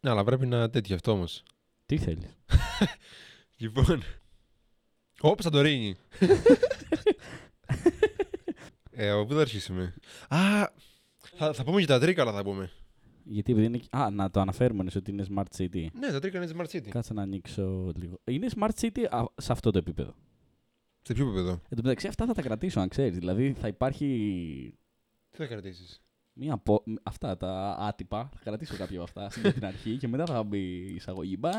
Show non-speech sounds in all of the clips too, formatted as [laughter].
Ναι, αλλά πρέπει να τέτοιο αυτό όμως. Τι θέλεις; [laughs] Λοιπόν. Ωπ, Σαντορίνη. [laughs] ε, από πού θα αρχίσουμε; Α, θα, θα πούμε και τα τρίκαλα θα πούμε. Γιατί επειδή είναι. Α, να το αναφέρουμε ναι, ότι είναι Smart City. Ναι, τα τρίκαλα είναι Smart City. Κάτσε να ανοίξω λίγο. Είναι Smart City α, σε αυτό το επίπεδο. Σε ποιο επίπεδο; Εν τω μεταξύ, αυτά θα τα κρατήσω, αν ξέρεις. Δηλαδή, θα υπάρχει Τι θα κρατήσεις; Μία πο... Αυτά τα άτυπα. Θα κρατήσω κάποια από αυτά στην την αρχή και μετά θα μπει η εισαγωγή. Μπαμ.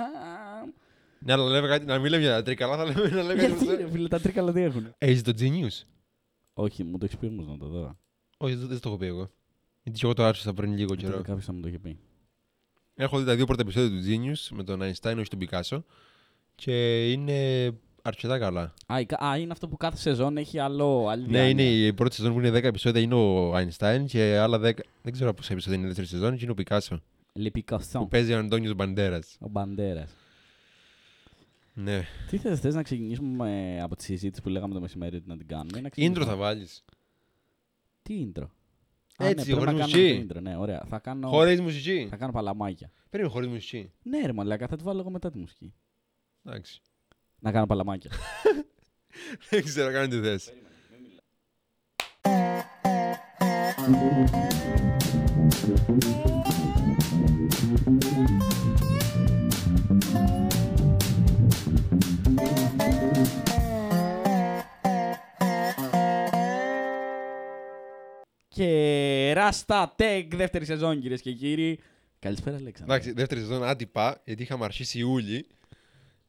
Ναι, αλλά λέμε κάτι, να μην λέμε για τα τρίκαλα, θα λέμε να λέμε Γιατί για ρε φίλε, τα τρίκαλα τι έχουν. Έχει το Genius. Όχι, μου το έχεις πει όμως να το δω. Όχι, δεν δεν το έχω πει εγώ. Γιατί και εγώ το άρχισα πριν λίγο καιρό. Κάποιος θα μου το είχε πει. Έχω δει τα δύο πρώτα επεισόδια του Genius με τον Einstein, όχι τον Picasso. Και είναι αρκετά καλά. Α, η κα- α, είναι αυτό που κάθε σεζόν έχει άλλο. Άλλη Ναι, διάνοια. είναι η πρώτη σεζόν που είναι 10 επεισόδια είναι ο Einstein και άλλα 10. Δεν ξέρω πόσα επεισόδια είναι η δεύτερη σεζόν και είναι ο Picasso. Le Picasso. Που παίζει ο Αντώνιος Μπαντέρας. Ο Μπαντέρας. Ναι. Τι θες, θες να ξεκινήσουμε από τη συζήτηση που λέγαμε το μεσημέρι ότι να την κάνουμε. ή να Intro ξεκινήσουμε- θα βάλεις. Τι intro; Έτσι, ναι, πρέπει χωρίς να μουσική. κάνουμε το intro. Ναι, ωραία. Θα κάνω, Χωρίς μουσική. θα κάνω παλαμάκια. Περίμενε χωρίς μουσική. Ναι, ρε μαλάκα, θα τη βάλω εγώ μετά τη μουσική. Εντάξει. Να κάνω παλαμάκια. Δεν ξέρω καν τι θες. Και Ράστα Τεκ, δεύτερη σεζόν κυρίες και κύριοι. Καλησπέρα, Αλέξανδρο. Εντάξει, δεύτερη σεζόν άτυπα, γιατί είχαμε αρχίσει Ιούλη.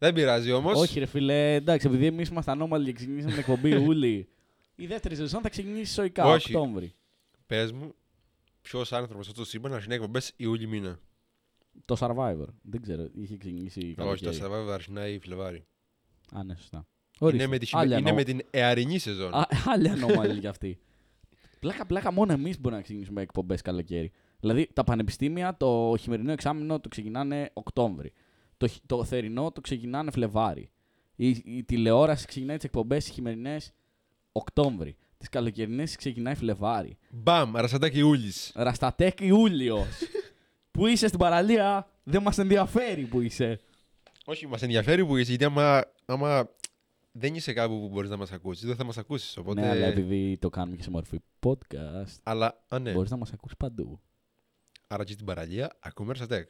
Δεν πειράζει όμως. Όχι, ρε φίλε, εντάξει, επειδή εμείς είμαστε ανώμαλοι και ξεκινήσαμε την εκπομπή [laughs] Ιούλη. Η δεύτερη σεζόν θα ξεκινήσει σοϊκά, Όχι. Οκτώβρη. Πες μου, ποιος άνθρωπος αυτό το σύμπαν να αρχίσει εκπομπές Ιούλη μήνα; Το Survivor. Δεν ξέρω, είχε ξεκινήσει Όχι, καλοκαίρι. το Survivor αρχινάει Φλεβάρι. Α, ναι, σωστά. Είναι, Ορίστε. με, τη, Άλλη είναι ανώ- με την εαρινή σεζόν. Α, άλλη ανώμαλη κι αυτή. Πλάκα, πλάκα, μόνο εμείς μπορούμε να ξεκινήσουμε εκπομπές καλοκαίρι. Δηλαδή, τα πανεπιστήμια το χειμερινό εξάμεινο το ξεκινάνε Οκτώβρη. Το, χ- το θερινό το ξεκινάνε Φλεβάρι. Η, η τηλεόραση ξεκινάει τις εκπομπές χειμερινές Οκτώβρη. Τις καλοκαιρινές ξεκινάει Φλεβάρι. Μπαμ, αρασαντάκι Ιούλη. Ραστατέκ Ιούλιο. [laughs] που είσαι στην παραλία, δεν μας ενδιαφέρει που είσαι. Όχι, μας ενδιαφέρει που είσαι, γιατί άμα, άμα δεν είσαι κάπου που μπορείς να μας ακούσεις, δεν θα μας ακούσεις. Οπότε... Ναι, αλλά επειδή το κάνουμε και σε μορφή podcast, Αλλά, α, ναι. μπορείς να μας ακούσεις παντού. Άρα και στην παραλία ακούμε αρασαντέκ.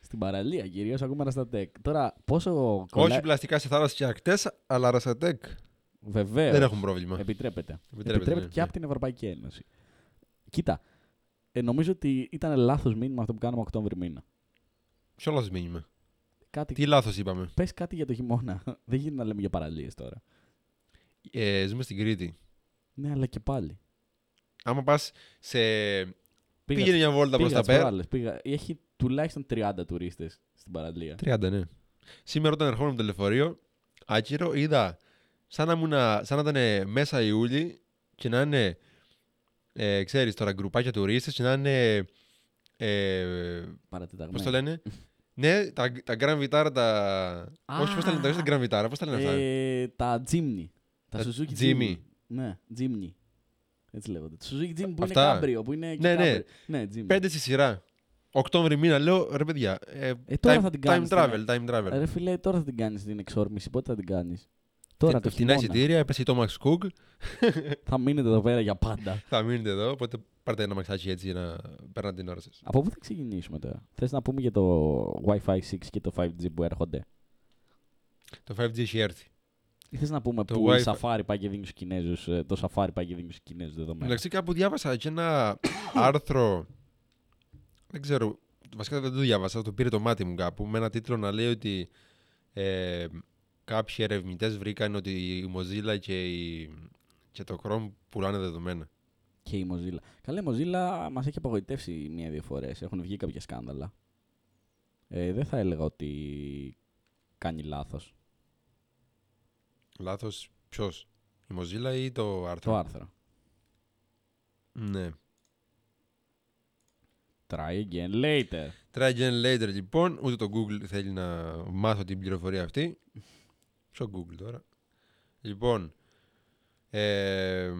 Στην παραλία κυρίως ακούμε Ραστατέκ. Τώρα, πόσο Όχι κολλάει. πλαστικά σε θάλασσε και ακτές, αλλά αρασαντέκ. Βεβαίως. Δεν έχουν πρόβλημα. Επιτρέπεται. Επιτρέπεται, Επιτρέπεται ναι, και ναι. από την Ευρωπαϊκή Ένωση. Κοίτα. Ε, νομίζω ότι ήταν λάθος μήνυμα αυτό που κάναμε Οκτώβρη μήνα. Ποιο λάθος μήνυμα; Κάτι... Τι λάθος είπαμε; Πες κάτι για το χειμώνα. [laughs] Δεν γίνεται να λέμε για παραλίες τώρα. Ε, ζούμε στην Κρήτη. Ναι, αλλά και πάλι. Άμα πας σε. Πήγα, Πήγαινε μια βόλτα προς πήγα τα τις πέρα. προάλλες, πήγα. Έχει τουλάχιστον 30 τουρίστες στην παραλία. 30, ναι. Σήμερα όταν ερχόμουν με το λεωφορείο, άκυρο, είδα σαν να, ήμουν, σαν να ήταν μέσα Ιούλη και να είναι, ε, ξέρεις τώρα, γκρουπάκια τουρίστες και να είναι, ε, Παρατεταγμένο. πώς το λένε, ναι, τα, τα Grand Vitara, τα... Α. Όχι, πώς τα λένε, τα όχι τα Grand Vitara, πώς τα λένε αυτά; Ε, τα Jimny. Τα, Τα Suzuki Jimny. Jimny. Ναι, Jimny. Έτσι λέγονται. Το Suzuki Jimny που Αυτά. είναι κάμπριο, που είναι και Ναι, ναι. κάμπριο. Ναι, Jimny. Πέντε στη σειρά. Οκτώβρη μήνα, λέω, ρε παιδιά, ε, Ε, τώρα time, θα την time κάνεις, travel, ναι. time travel. Ρε φίλε, τώρα θα την κάνεις την εξόρμηση. Πότε θα την κάνεις; Τώρα το Φτηνά χειμώνα. εισιτήρια, έπεσε η Thomas Cook, [laughs] Θα μείνετε εδώ πέρα για πάντα. θα μείνετε εδώ, οπότε πάρτε ένα μαξάκι έτσι για να περνάτε την ώρα σας. Από πού θα ξεκινήσουμε τώρα; Θες να πούμε για το Wi-Fi 6 και το 5G που έρχονται; Το 5G έχει έρθει. Ή θες να πούμε Το που η Wi-Fi. Safari πάει και δίνει στους Κινέζους, ε, το Safari πάει και δίνει στους Κινέζους δεδομένα; Εντάξει, κάπου διάβασα και ένα [coughs] άρθρο. Δεν ξέρω. Βασικά δεν το διάβασα, το πήρε το μάτι μου κάπου. Με ένα τίτλο να λέει ότι ε, κάποιοι ερευνητές βρήκαν ότι η Mozilla και, η, και το Chrome πουλάνε δεδομένα. Και η Mozilla. Καλά, η Mozilla μας έχει απογοητεύσει μία-δύο φορές. Έχουν βγει κάποια σκάνδαλα. Ε, δεν θα έλεγα ότι κάνει λάθος Λάθος ποιος, η Mozilla ή το άρθρο. το άρθρο. Ναι. Try again later. Try again later λοιπόν. Ούτε το Google θέλει να μάθω την πληροφορία αυτή. Ποιο Google τώρα. Λοιπόν. Ε,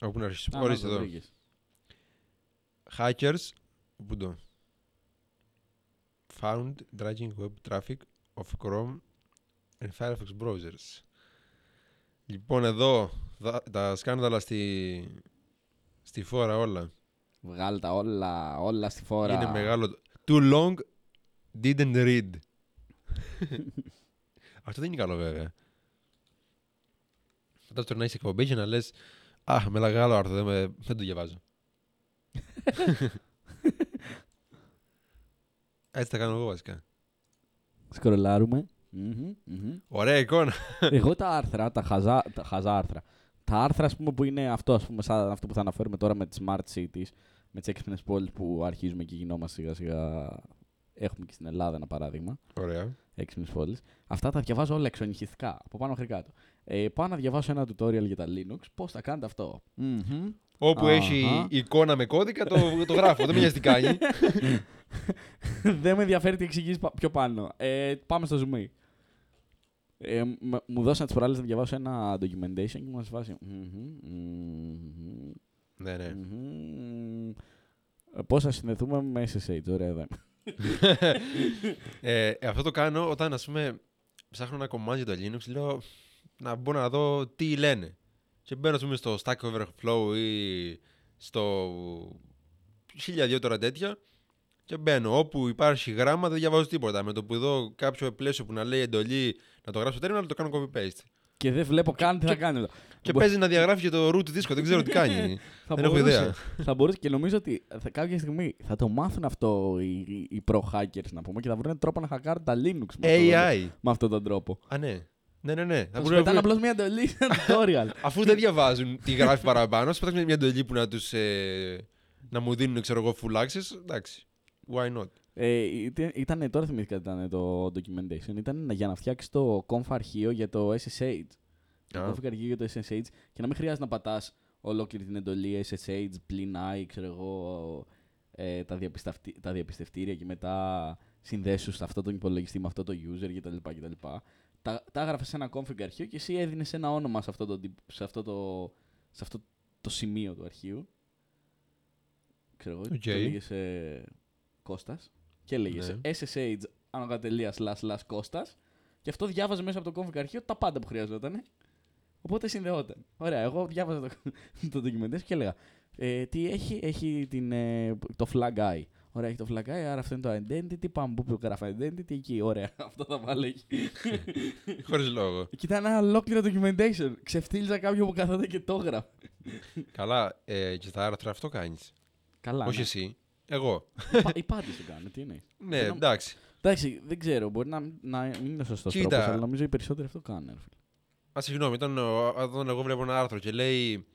όπου να αρχίσουμε. Α, Ορίστε να το εδώ. βρήκες. Hackers. Πού το; found dragging web traffic of Chrome and Firefox browsers. Λοιπόν, εδώ τα, τα σκάνδαλα στη, στη φόρα όλα. Βγάλε τα όλα, όλα στη φόρα. Είναι μεγάλο. Too long didn't read. [laughs] Αυτό δεν είναι καλό βέβαια. Φαντάζομαι τώρα να είσαι εκπομπή και να λες Α, με μεγάλο άρθρο, δεν, με, δεν το διαβάζω. [laughs] Έτσι τα κάνω εγώ βασικά. Σκρολάρουμε. Μμμ, μμμ. Ωραία εικόνα. Εγώ τα άρθρα, τα χαζά, τα χαζά άρθρα. Τα άρθρα, ας πούμε, που είναι αυτό, ας πούμε, σαν αυτό που θα αναφέρουμε τώρα με τις smart cities, με τις έξυπνες πόλεις που αρχίζουμε και γινόμαστε σιγά σιγά. Έχουμε και στην Ελλάδα ένα παράδειγμα, Ωραία. έξυπνες πόλεις. Αυτά τα διαβάζω όλα εξονυχιστικά, από πάνω μέχρι κάτω. Ε, πάω να διαβάσω ένα tutorial για τα Linux, πώς θα κάνετε αυτό. Μμμ. Όπου Αχα. έχει εικόνα με κώδικα, το, το γράφω. δεν με νοιάζει τι κάνει. [laughs] Δεν με ενδιαφέρει τι εξηγήσει πιο πάνω. Ε, πάμε στο zoom. Ε, μ- μου δώσαν τις προάλλες να διαβάσω ένα documentation και μου σε φάση. μμμ, μμμ, ναι, ναι. μμμ. Ε, Πώς θα συνδεθούμε με SSH, ωραία εδώ. ε, αυτό το κάνω όταν, ας πούμε, ψάχνω ένα κομμάτι για το Linux, λέω να μπω να δω τι λένε. Και μπαίνω, ας πούμε, στο Stack Overflow ή στο χίλια δύο τώρα τέτοια και μπαίνω. Όπου υπάρχει γράμμα δεν διαβάζω τίποτα. Με το που δω κάποιο πλαίσιο που να λέει εντολή να το γράψω terminal, το κάνω copy-paste. Και δεν βλέπω καν τι θα κάνει εδώ. Και Μπο- παίζει να διαγράφει και το root δίσκο, δεν ξέρω τι [laughs] κάνει. θα δεν έχω μπορούσε, ιδέα. Θα μπορούσε και νομίζω ότι θα, κάποια στιγμή θα το μάθουν αυτό οι, οι, οι pro-hackers να πούμε και θα βρουν τρόπο να χακάρουν τα Linux με, αυτόν τον- AI. με αυτόν τον τρόπο. Α, ναι. Ναι, ναι, ναι. Θα Θα σου μπορούν να πετάνε βρουν- απλώς μια εντολή σε ένα tutorial. [laughs] Αφού δεν διαβάζουν τι γράφει παραπάνω, σου πετάξουν μια εντολή που να τους. Ε, να μου δίνουν, ξέρω εγώ, full access. Εντάξει. Why not; Ε, ήταν, ήτανε- τώρα θυμήθηκα τι ήταν το documentation. Ήταν για να φτιάξεις το conf αρχείο για το SSH. Το Α. conf αρχείο για το SSH και να μην χρειάζεται να πατάς ολόκληρη την εντολή SSH, πλην I, ξέρω εγώ, ε, τα, διαπισταυτή- τα διαπιστευτήρια και μετά συνδέσου σε αυτό τον υπολογιστή με αυτό το user κτλ. κτλ. Τα, τα έγραφες σε ένα config αρχείο και εσύ έδινες ένα όνομα σε αυτό το, τυπ- σε αυτό το, σε αυτό το σημείο του αρχείου. Ξέρω εγώ, Οκ. το λέγες ε, Κώστας και έλεγε Ναι. SSH ανωγατελεία slash slash Κώστας και αυτό διάβαζε μέσα από το config αρχείο τα πάντα που χρειαζόταν. Οπότε συνδεόταν. Ωραία, εγώ διάβαζα το, [laughs] το documentation και έλεγα ε, τι έχει, έχει την, ε, το flag eye. Ωραία, έχει το flag eye, άρα αυτό είναι το identity. Πάμε που γράφει identity εκεί. Ωραία, [laughs] αυτό θα βάλω εκεί. [laughs] Χωρίς λόγο. Και ήταν ένα ολόκληρο documentation. Ξεφτύλιζα κάποιον που καθόταν και το έγραφε. Καλά, ε, και στα άρθρα αυτό κάνεις. Καλά. Όχι ναι. εσύ. Εγώ. Οι πα- Οι πάντες το κάνουν, τι είναι. ναι, Θέλω- εντάξει. Εντάξει, δεν ξέρω, μπορεί να, να μην είναι ο σωστός Κοίτα. τρόπος, αλλά νομίζω οι περισσότεροι αυτό κάνουν. ρε φίλε. Α, συγγνώμη, όταν, ο- όταν εγώ βλέπω ένα άρθρο και λέει.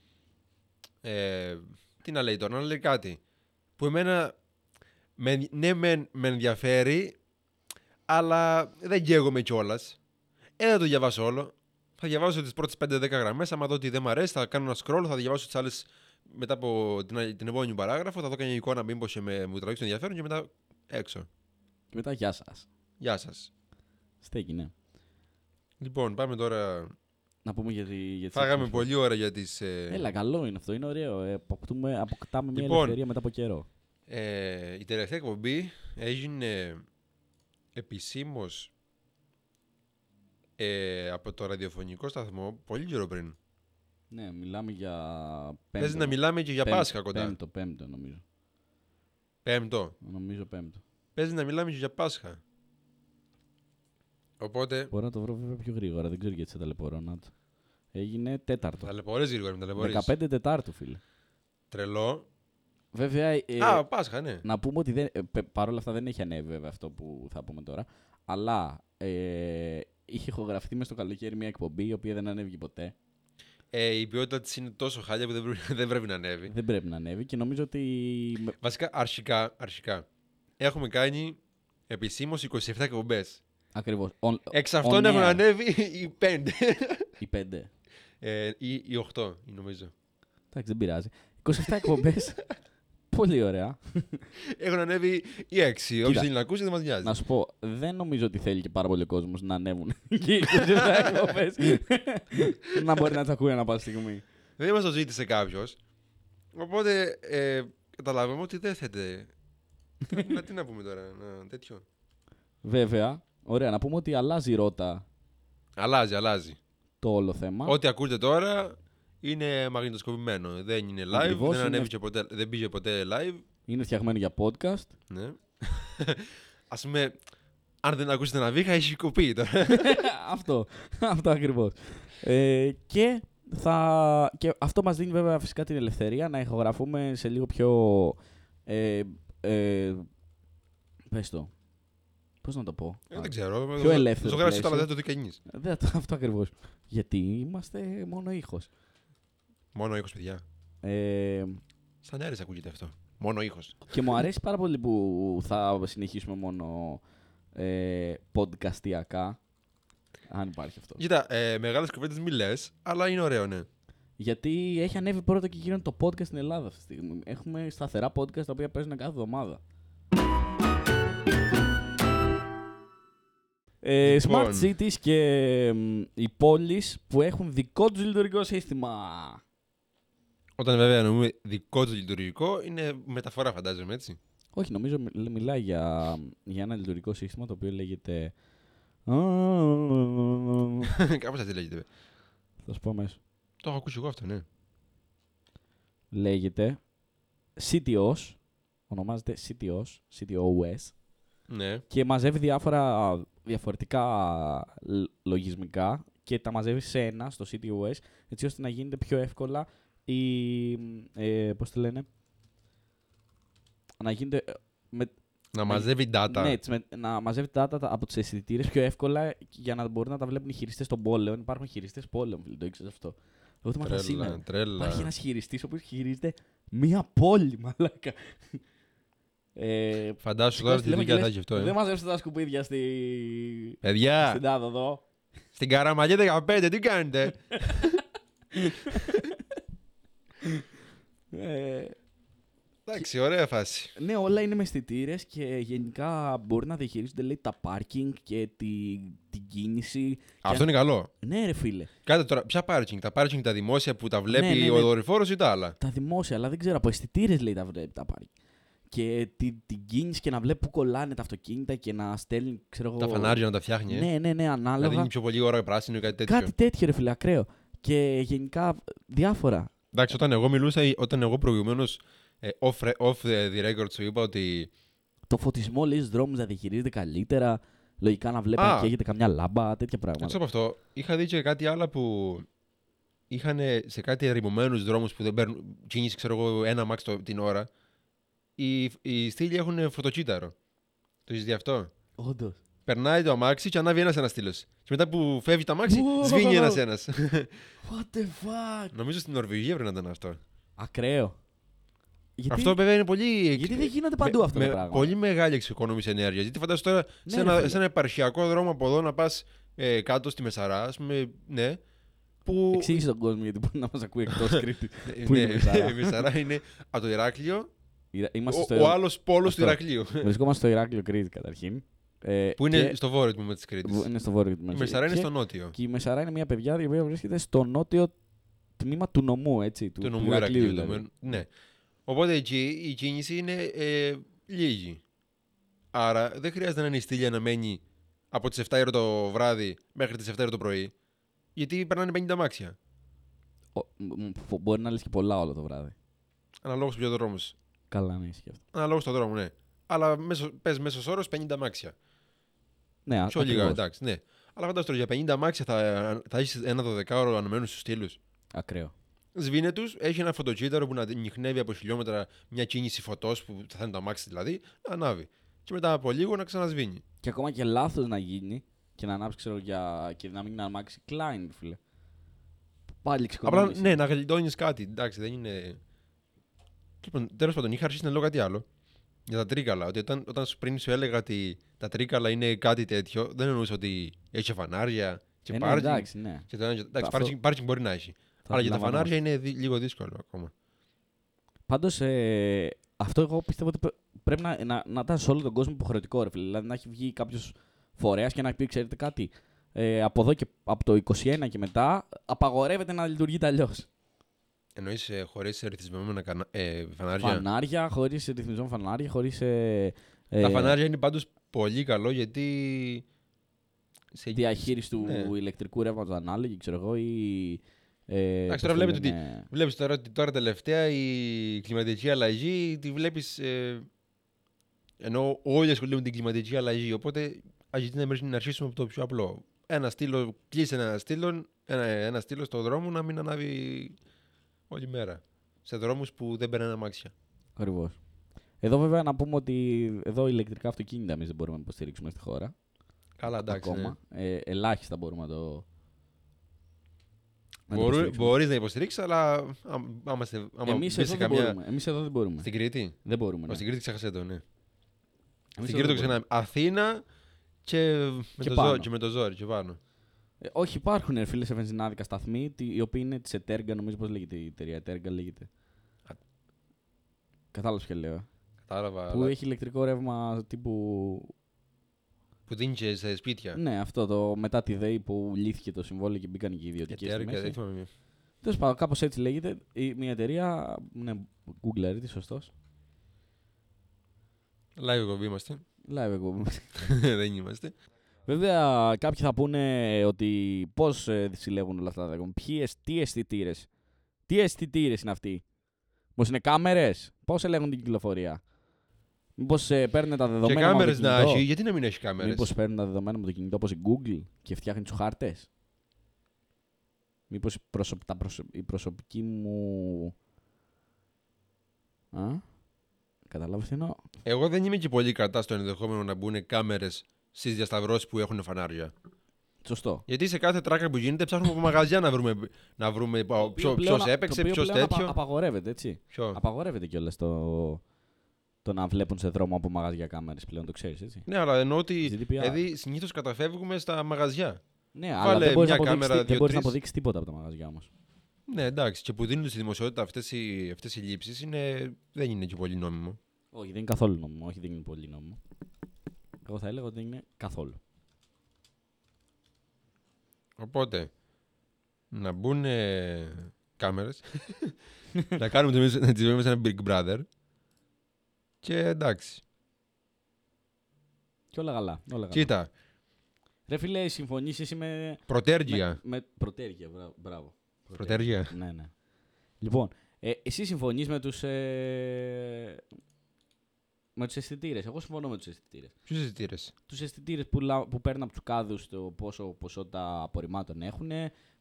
Ε, τι να λέει τώρα, να λέει κάτι. Που εμένα. Με, ναι, με, με ενδιαφέρει, αλλά δεν καίγομαι κιόλας. Ε, δεν το διαβάσω όλο. Θα διαβάσω τις πρώτες 5-10 γραμμές. Άμα δω ότι δεν μου αρέσει, θα κάνω ένα scroll, θα διαβάσω τις άλλες μετά από την, την επόμενη παράγραφο. Θα δω καμιά εικόνα, μήπως με, μου τραβήξει το ενδιαφέρον και μετά έξω. Και μετά, γεια σας. Γεια σας. Στέκει, ναι. Λοιπόν, πάμε τώρα. Να πούμε για, τη, για τις Φάγαμε εξής πολλή ώρα για τις... Ε, Έλα, καλό είναι αυτό, είναι ωραίο. Ε, αποκτούμε, αποκτάμε μια Λοιπόν. ελευθερία μετά από καιρό. Ε, η τελευταία εκπομπή έγινε επισήμως ε, από το ραδιοφωνικό σταθμό πολύ καιρό πριν. Ναι, μιλάμε για. Παίζει Πέμπτο, να μιλάμε και για πέμπτο, Πάσχα κοντά. Πέμπτο, πέμπτο νομίζω. Πέμπτο. Νομίζω πέμπτο. Παίζει να μιλάμε και για Πάσχα. Οπότε, Μπορώ να το βρω βέβαια πιο γρήγορα, δεν ξέρω γιατί σε ταλαιπωρώ. Να το. Έγινε τέταρτο. ταλαιπωρείς γρήγορα, με ταλαιπωρείς. 15 Τετάρτου, φίλε. Τρελό. Βέβαια, ε, Α, Πάσχα, ναι. να πούμε ότι δεν, ε, πε- παρόλα αυτά δεν έχει ανέβει βέβαια αυτό που θα πούμε τώρα. Αλλά ε, είχε ηχογραφηθεί μέσα στο καλοκαίρι μια εκπομπή η οποία δεν ανέβηκε ποτέ. Ε, η ποιότητα της είναι τόσο χάλια που δεν πρέπει, [laughs] δεν πρέπει να ανέβει. Δεν πρέπει να ανέβει και νομίζω ότι. με- Βασικά, αρχικά, αρχικά, έχουμε κάνει επισήμως 27 εκπομπές. Ακριβώς. On, Εξ αυτών on έχουν air. ανέβει [laughs] οι 5. Οι πέντε. Ε, ή οι 8, νομίζω. Εντάξει, δεν πειράζει. 27 εκπομπές. [laughs] Πολύ ωραία. Έχουν ανέβει οι 6. Όποιο θέλει να ακούσει δεν μας νοιάζει. Να σου πω, δεν νομίζω ότι θέλει και πάρα πολύ κόσμος να ανέβουν και οι 27 εκπομπέ. να μπορεί να τις ακούει ανά πάσα στιγμή. Δεν μας το ζήτησε κάποιος. Οπότε ε, καταλάβαμε ότι δεν θέλετε. να, τι να πούμε τώρα, να, τέτοιο. Βέβαια, ωραία, να πούμε ότι αλλάζει η ρότα Αλλάζει, αλλάζει. το όλο θέμα. Ό,τι ακούτε τώρα είναι μαγνητοσκοπημένο. Δεν είναι live, Ακριβώς, δεν, είναι- ανέβηκε ποτέ, δεν πήγε ποτέ live. Είναι φτιαγμένο για podcast. Ναι. [laughs] Α πούμε, αν δεν ακούσετε ένα βήχα, έχει κοπεί τώρα. [laughs] αυτό, αυτό ακριβώς. Ε, και, θα, και αυτό μας δίνει βέβαια φυσικά την ελευθερία να ηχογραφούμε σε λίγο πιο... Ε, ε, πες το. Πώς να το πω; Ε, δεν ξέρω. Πιο ελεύθερο Ζωγράφησε το, αλλά πλαίσιο. δεν το δει κανεί. Δεν, αυτό, αυτό ακριβώς. Γιατί είμαστε μόνο ήχος. Μόνο ήχος, παιδιά. Ε, Σαν αίρε ακούγεται αυτό. Μόνο ήχος. και μου αρέσει πάρα πολύ που θα συνεχίσουμε μόνο ε, podcastιακά. Αν υπάρχει αυτός. Κοίτα, ε, μεγάλες κουβέντες μη λες, αλλά είναι ωραίο, ναι. Γιατί έχει ανέβει πρώτο και γίνονται το podcast στην Ελλάδα αυτή τη στιγμή. Έχουμε σταθερά podcast τα οποία παίζουν κάθε εβδομάδα. Ε, Λοιπόν. smart cities και μ, οι πόλεις που έχουν δικό τους λειτουργικό σύστημα. Όταν βέβαια εννοούμε δικό τους λειτουργικό, είναι μεταφορά, φαντάζομαι έτσι. Όχι, νομίζω μι- μιλάει για, για ένα λειτουργικό σύστημα το οποίο λέγεται... Κάπως έτσι λέγεται. Θα σου πω αμέσως. Το έχω ακούσει εγώ αυτό, ναι. Λέγεται CTOS, ονομάζεται CTOS, CTOS, Ναι. και μαζεύει διάφορα διαφορετικά λ- λογισμικά και τα μαζεύει σε ένα στο CTOS έτσι ώστε να γίνεται πιο εύκολα η, ε, πώς το λένε, να γίνεται ε, με, Να μαζεύει data. ναι, έτσι, με- να μαζεύει τα data από τις αισθητήρες πιο εύκολα για να μπορούν να τα βλέπουν οι χειριστές των πόλεων. Υπάρχουν χειριστές πόλεων, φίλε, το ήξερες αυτό. Εγώ το μάθα σήμερα. Τρέλα, τρέλα. Υπάρχει ένας χειριστής ο οποίος χειρίζεται μία πόλη, μαλάκα. Ε, Φαντάσου τώρα τι Λέμε και δουλειά θα λες, έχει αυτό. Δεν Ε. μαζέψτε τα σκουπίδια στη... Παιδιά, στην τάδο εδώ. στην Καραμαλιά 15, τι κάνετε; [laughs] Ε, Εντάξει, ωραία φάση. ναι, όλα είναι με αισθητήρες και γενικά μπορεί να διαχειρίζονται λέει, τα πάρκινγκ και τη, την κίνηση. Αυτό είναι καλό. Ναι, ρε φίλε. Κάτε τώρα, ποια πάρκινγκ, τα πάρκινγκ τα δημόσια που τα βλέπει Ναι, ναι, ναι. ο δορυφόρος ή τα άλλα; Τα δημόσια, αλλά δεν ξέρω, από αισθητήρες λέει τα βλέπει τα πάρκινγκ. Και την, την κίνηση και να βλέπει που κολλάνε τα αυτοκίνητα και να στέλνει, ξέρω εγώ. Τα φανάρια να τα φτιάχνει. ε. Ναι, ναι, ναι, Να ανάλογα. δίνει πιο πολύ ώρα πράσινο ή κάτι τέτοιο. Κάτι τέτοιο, ρε φίλε, ακραίο. Και γενικά διάφορα. Εντάξει, όταν εγώ μιλούσα, ή όταν εγώ προηγουμένως off, re- off the record σου είπα ότι. Το φωτισμό λέει στου δρόμους να διαχειρίζεται καλύτερα. Λογικά να βλέπει Α. να καίγεται καμιά λάμπα, τέτοια Έξω πράγματα. από αυτό, είχα δει και κάτι άλλο που είχαν σε κάτι ερημωμένους δρόμους που δεν παίρνουν κίνηση, ξέρω εγώ, ένα μάξ το- την ώρα. Οι, οι στήλοι έχουν φωτοκύτταρο. Το έχει δει αυτό; Όντως. Περνάει το αμάξι και ανάβει ένας ένα στήλο. Και μετά που φεύγει το αμάξι, Ω, σβήνει ένας ένας. What the fuck; Νομίζω στην Νορβηγία πρέπει να ήταν αυτό. Ακραίο. Γιατί, Αυτό βέβαια είναι πολύ. γιατί δεν γίνεται παντού με- αυτό με το πράγμα. Πολύ μεγάλη εξοικονόμηση ενέργειας. Γιατί φαντάζομαι τώρα Ναι, σε, ρε ένα, φίλε. σε ένα επαρχιακό δρόμο από εδώ να πας ε, κάτω στη Μεσαρά, ας πούμε, ναι. Που. Εξήγησε τον κόσμο γιατί μπορεί να μας ακούει εκτός [laughs] Κρήτη. Ε, Πού είναι η Μεσαρά; η Μεσαρά είναι από το Ηράκλειο, Είμαστε ο, στο... ο άλλος πόλος Αυτό. του Ηρακλείου. Βρισκόμαστε στο Ηράκλειο Κρήτη καταρχήν. Ε, που είναι και- στο βόρειο τμήμα της Κρήτης. Είναι στο βόρειο του Η Μεσαρά είναι στο νότιο. Και η Μεσαρά είναι μια παιδιά η οποία βρίσκεται στο νότιο τμήμα του νομού, έτσι. Του, Του του νομού Ηρακλείου, Ηρακλείου. δηλαδή. το- Ναι. Οπότε εκεί η κίνηση είναι ε, λίγη. Άρα δεν χρειάζεται να είναι η στήλια να μένει από τις 7 ώρα το βράδυ μέχρι τις 7 ώρα το πρωί. Γιατί περνάνε 50 μάξια. Ο- μ- μ- Μπορεί να λες και πολλά όλο το βράδυ. Αναλόγως ποιο δρόμο. Καλά, ναι, ισχύει αυτό. Αναλόγως το δρόμο, ναι. Αλλά μέσω, πες μέσος όρο 50 μάξια. Ναι, α- Πιο λίγα, ακριβώς. εντάξει, ναι. Αλλά φαντάζομαι τώρα για 50 μάξια θα, θα έχεις ένα 12ωρο αναμένους στους στήλους. Ακραίο. Σβήνε τους, έχει ένα φωτοκύτταρο που να νιχνεύει από χιλιόμετρα μια κίνηση φωτός που θα είναι το αμάξι δηλαδή, να ανάβει. Και μετά από λίγο να ξανασβήνει. Και ακόμα και λάθος να γίνει και να ανάψει, ξέρω, για... και να μην αναμάξει Klein, φίλε. Πάλι Απλά εξοικονόμηση. ναι, να γλιτώνεις κάτι. Εντάξει, δεν είναι. Λοιπόν, τέλος πάντων, είχα αρχίσει να λέω κάτι άλλο. Για τα τρίκαλα. Ότι όταν, όταν σου- πριν σου έλεγα ότι τα τρίκαλα είναι κάτι τέτοιο, δεν εννοούσα ότι έχει φανάρια και Ε, ναι, πάρκινγκ. εντάξει, ναι. και το ένα και- εντάξει, Αυτό- πάρκινγκ, πάρκινγκ μπορεί να έχει. Θα Αλλά για τα αντιλαμβανόμαστε. φανάρια είναι δι- λίγο δύσκολο ακόμα. Πάντως, ε, αυτό εγώ πιστεύω ότι πρέ- πρέπει να, να, να ήταν σε όλο τον κόσμο υποχρεωτικό, ρε φίλε. Δηλαδή να έχει βγει κάποιος φορέας και να πει, ξέρετε κάτι. Ε, από εδώ και από το 21 και μετά απαγορεύεται να λειτουργείται αλλιώς. Εννοείς ε, χωρίς ρυθμισμένα κανα... ε, φανάρια; Φανάρια, χωρίς ρυθμιζόμενα φανάρια, χωρίς. Ε, ε, Τα φανάρια είναι πάντως πολύ καλό γιατί. Σε... Διαχείριση του Ναι. ηλεκτρικού ρεύματος ανάλογη, ξέρω εγώ, ή. Ε, Εντάξει, πώς τώρα το βλέπετε λένε, Βλέπεις τώρα ότι τώρα τελευταία η κλιματική αλλαγή τη βλέπεις ε, ενώ όλοι ασχολούνται με την κλιματική αλλαγή. Οπότε ας γιατί να να αρχίσουμε από το πιο απλό. Ένα στήλο, κλείσε ένα στήλο, ένα, ένα στήλο στο δρόμο να μην ανάβει όλη μέρα. Σε δρόμους που δεν περνάνε αμάξια. Ακριβώς. Εδώ βέβαια να πούμε ότι εδώ ηλεκτρικά αυτοκίνητα εμείς δεν μπορούμε να υποστηρίξουμε στη χώρα. Καλά, εντάξει. ακόμα. Ε, ελάχιστα μπορούμε να το. Ναι. να το Μπορού, υποστηρίξουμε. μπορείς να υποστηρίξεις, αλλά άμα, άμα, είστε- άμα Εμείς μπεις εδώ σε δεν καμιά... μπορούμε. Εμείς εδώ δεν μπορούμε. Στην Κρήτη; Δεν μπορούμε. Ω, Ναι. Στην Κρήτη ξέχασε το, ναι. Εμείς Στην εδώ Κρήτη το δεν ξεχνάμε. Αθήνα και, με Και το πάνω. ζόρι, και με το ζόρι και πάνω. Ε, όχι, υπάρχουν ε, φίλες σε βενζινάδικα σταθμοί, τι- οι οποίοι είναι της Ετέργα, νομίζω πώς λέγεται η εταιρεία. Ετέργα λέγεται. Α. Κατάλαβες ποια λέω. ε. Κατάλαβα. Που αλλά- έχει ηλεκτρικό ρεύμα τύπου. Που δίνει και σε σπίτια. Ναι, αυτό το μετά τη ΔΕΗ που λύθηκε το συμβόλαιο και μπήκαν και οι ιδιωτικέ. Γιατί έργα, δεν θυμάμαι. Τέλος πάντων, κάπως έτσι λέγεται. Η, μια εταιρεία. Ναι, Google Earth, σωστός. Live εκπομπή είμαστε. Live εγώ. [laughs] δεν είμαστε. Βέβαια, κάποιοι θα πούνε ότι πώς συλλέγουν όλα αυτά τα δεδομένα. Ποιες, τι αισθητήρες. Τι αισθητήρες είναι αυτοί; Πώ είναι κάμερες; Πώς ελέγχουν την κυκλοφορία; Μήπως παίρνουν τα Και δεδομένα. κάμερες να έχει. Γιατί να μην έχει κάμερες; Μήπως παίρνουν τα δεδομένα με το κινητό όπως η Google και φτιάχνει τους χάρτες; Μήπως η προσωπική μου. Α, καταλάβεις τι εννοώ. Εγώ δεν είμαι και πολύ κατά στο ενδεχόμενο να μπουν κάμερες στις διασταυρώσεις που έχουν φανάρια. Σωστό. Γιατί σε κάθε τράκα που γίνεται ψάχνουμε από μαγαζιά να βρούμε, να βρούμε ποιο οποίο πλέον- έπαιξε, το οποίο ποιος πλέον απα- τέτοιο. απαγορεύεται, έτσι. Ποιο; Απαγορεύεται κιόλας το, το να βλέπουν σε δρόμο από μαγαζιά κάμερες πλέον, το ξέρεις, έτσι. Ναι, αλλά εννοώ ότι. GDPR. Δηλαδή συνήθως καταφεύγουμε στα μαγαζιά. Ναι, αλλά Βάλε δεν μπορείς να μια αποδείξεις κάμερα, δεν μπορείς να δύο-τρεις. αποδείξεις τίποτα από τα μαγαζιά όμως. Ναι, εντάξει. Και που δίνουν στη δημοσιότητα αυτές οι, αυτές οι λήψεις είναι... δεν είναι και πολύ νόμιμο. Όχι, δεν είναι καθόλου νόμιμο. Όχι, δεν είναι πολύ νόμιμο. Εγώ θα έλεγα ότι δεν είναι καθόλου. Οπότε, να μπουν κάμερες, [laughs] να κάνουμε τη ζωή- τη ζωή μας ένα Big Brother και εντάξει. Και όλα καλά. Όλα καλά. Κοίτα, Ρε φίλε, συμφωνήσεις εσύ με. πρωτέργεια. Με, με πρωτέργεια, μπρα- μπράβο. Πρωτέργεια. Ναι, ναι. Λοιπόν, ε, εσύ συμφωνείς με τους. Ε, με τους αισθητήρες. Εγώ συμφωνώ με τους αισθητήρες. Ποιους αισθητήρες; Τους αισθητήρες που, λα- που παίρνουν από τους κάδους το πόσο ποσότητα απορριμμάτων έχουν.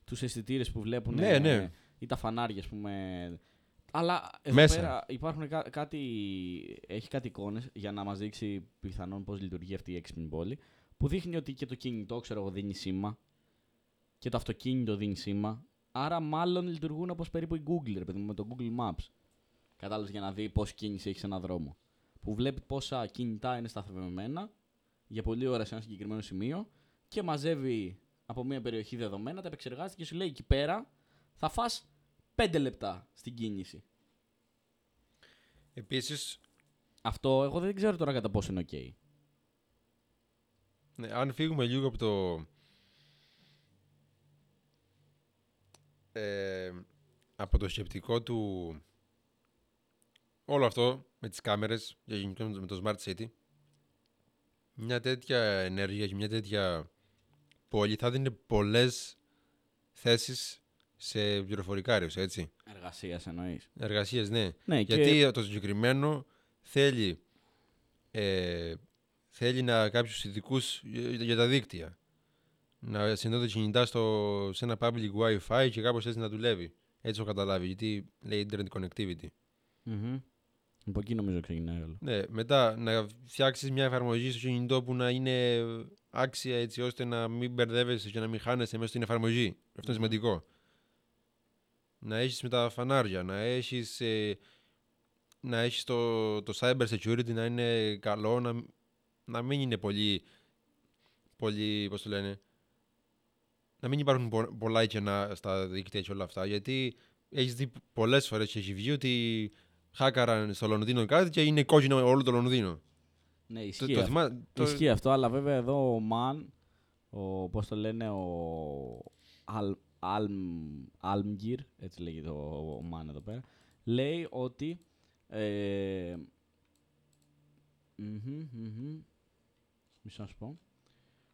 Τους αισθητήρες που βλέπουν. Ναι, ναι. ή τα φανάρια, ας πούμε. Αλλά εδώ Μέσα. πέρα υπάρχουν κά- κάτι, έχει κάτι εικόνες για να μας δείξει πιθανόν πώς λειτουργεί αυτή η έξυπνη πόλη που δείχνει ότι και το κινητό ξέρω εγώ δίνει σήμα και το αυτοκίνητο δίνει σήμα άρα μάλλον λειτουργούν όπως περίπου η Google ρε παιδί μου, με το Google Maps κατάλαβες για να δει πόση κίνηση έχεις σε ένα δρόμο που βλέπει πόσα κινητά είναι σταθμευμένα για πολλή ώρα σε ένα συγκεκριμένο σημείο και μαζεύει από μια περιοχή δεδομένα, τα επεξεργάζεται και σου λέει εκεί πέρα θα φας 5 λεπτά στην κίνηση. Επίσης, Αυτό εγώ δεν ξέρω τώρα κατά πόσο είναι ok. ναι, αν φύγουμε λίγο από το... ε, από το σκεπτικό του όλο αυτό με τις κάμερες και γενικά με το Smart City μια τέτοια ενέργεια και μια τέτοια πόλη θα δίνει πολλές θέσεις σε πληροφορικά ρεύση, έτσι. Εργασίας εννοείς. Εργασίες, ναι. Ναι, Γιατί και το συγκεκριμένο θέλει, ε, θέλει να κάποιους ειδικούς για, για τα δίκτυα. Να συνδέονται κινητά στο, σε ένα public wifi και κάπως έτσι να δουλεύει. Έτσι το καταλάβει, γιατί λέει internet connectivity. Μμμ. Από εκεί νομίζω ξεκινάει όλο. Ναι, μετά να φτιάξεις μια εφαρμογή στο κινητό που να είναι άξια έτσι ώστε να μην μπερδεύεσαι και να μην χάνεσαι μέσα στην εφαρμογή. Αυτό είναι Μμμ. σημαντικό. Να έχεις με τα φανάρια, να έχεις, ε, να έχεις το, το cyber security να είναι καλό, να, να μην είναι πολύ, πολύ, πώς το λένε, να μην υπάρχουν πο- πολλά κενά στα δίκτυα και όλα αυτά, γιατί έχεις δει πολλές φορές και έχει βγει ότι χάκαραν στο Λονδίνο κάτι και είναι κόκκινο όλο το Λονδίνο. Ναι, Το, ισχύει, το, αυτό. θυμά- το- ισχύει αυτό, αλλά βέβαια εδώ ο Μαν, ο, πώς το λένε, ο Αλ, Αλμ, Αλμγκυρ, έτσι λέγεται ο, ο Μαν εδώ πέρα, λέει ότι ε, μμμ, μμμ, Μισό να σου πω.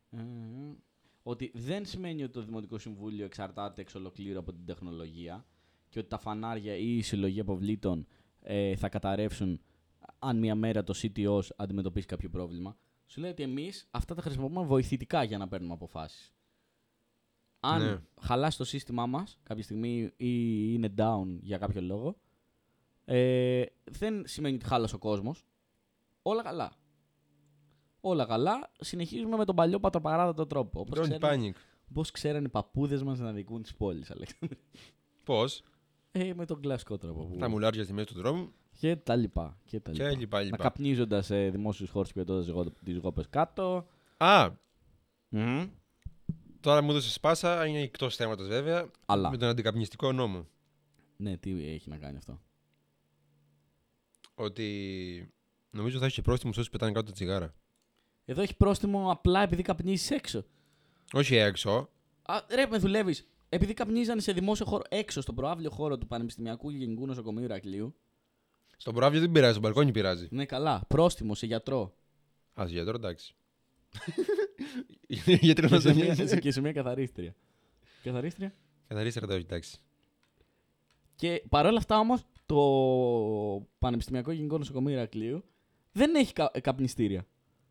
Ε, ότι δεν σημαίνει ότι το Δημοτικό Συμβούλιο εξαρτάται εξ ολοκλήρου από την τεχνολογία και ότι τα φανάρια ή η συλλογή αποβλήτων ε, θα καταρρεύσουν αν μια μέρα το CTO αντιμετωπίσει κάποιο πρόβλημα. Σου λέει ότι εμείς αυτά τα χρησιμοποιούμε βοηθητικά για να παίρνουμε αποφάσεις. Αν Ναι. χαλάσει το σύστημά μας κάποια στιγμή ή είναι down για κάποιο λόγο, ε, δεν σημαίνει ότι χάλασε ο κόσμος. Όλα καλά. Όλα καλά. Συνεχίζουμε με τον παλιό πατροπαράδοτο τρόπο. Όπως Don't ξέραν, panic. πώς ξέραν οι παππούδες μας να δικούν τις πόλεις, Αλέξανδρε; Πώς, Ε, με τον κλασικό τρόπο. Που... τα μουλάρια στη μέση του δρόμου Και τα λοιπά. Και, τα και λοιπά. λοιπά Να λοιπά. καπνίζοντας σε δημόσιους χώρους και πετώντα τις γόπες κάτω. Α, τώρα μου έδωσες σπάσα, είναι εκτός θέματος βέβαια. Αλλά. Με τον αντικαπνιστικό νόμο. Ναι, τι έχει να κάνει αυτό. Ότι νομίζω θα έχει και πρόστιμο σε όσους πετάνε κάτω τα τσιγάρα. Εδώ έχει πρόστιμο απλά επειδή καπνίζεις έξω. Όχι έξω. Α, ρε, με δουλεύεις. Επειδή καπνίζανε σε δημόσιο χώρο έξω, στον προάβλιο χώρο του Πανεπιστημιακού Γενικού Νοσοκομείου Ηρακλείου. Στον προάβλιο δεν πειράζει, στον μπαλκόνι πειράζει. Ναι, καλά. Πρόστιμο σε γιατρό. Α, για τώρα εντάξει. Γιατί να και, μα σε μια, νοιάζει. και σε μια καθαρίστρια. Καθαρίστρια; Καθαρίστερα τα όχι, εντάξει. Και παρόλα αυτά όμως, το Πανεπιστημιακό Γενικό Νοσοκομείο Ηρακλείου δεν έχει κα- ε, καπνιστήρια.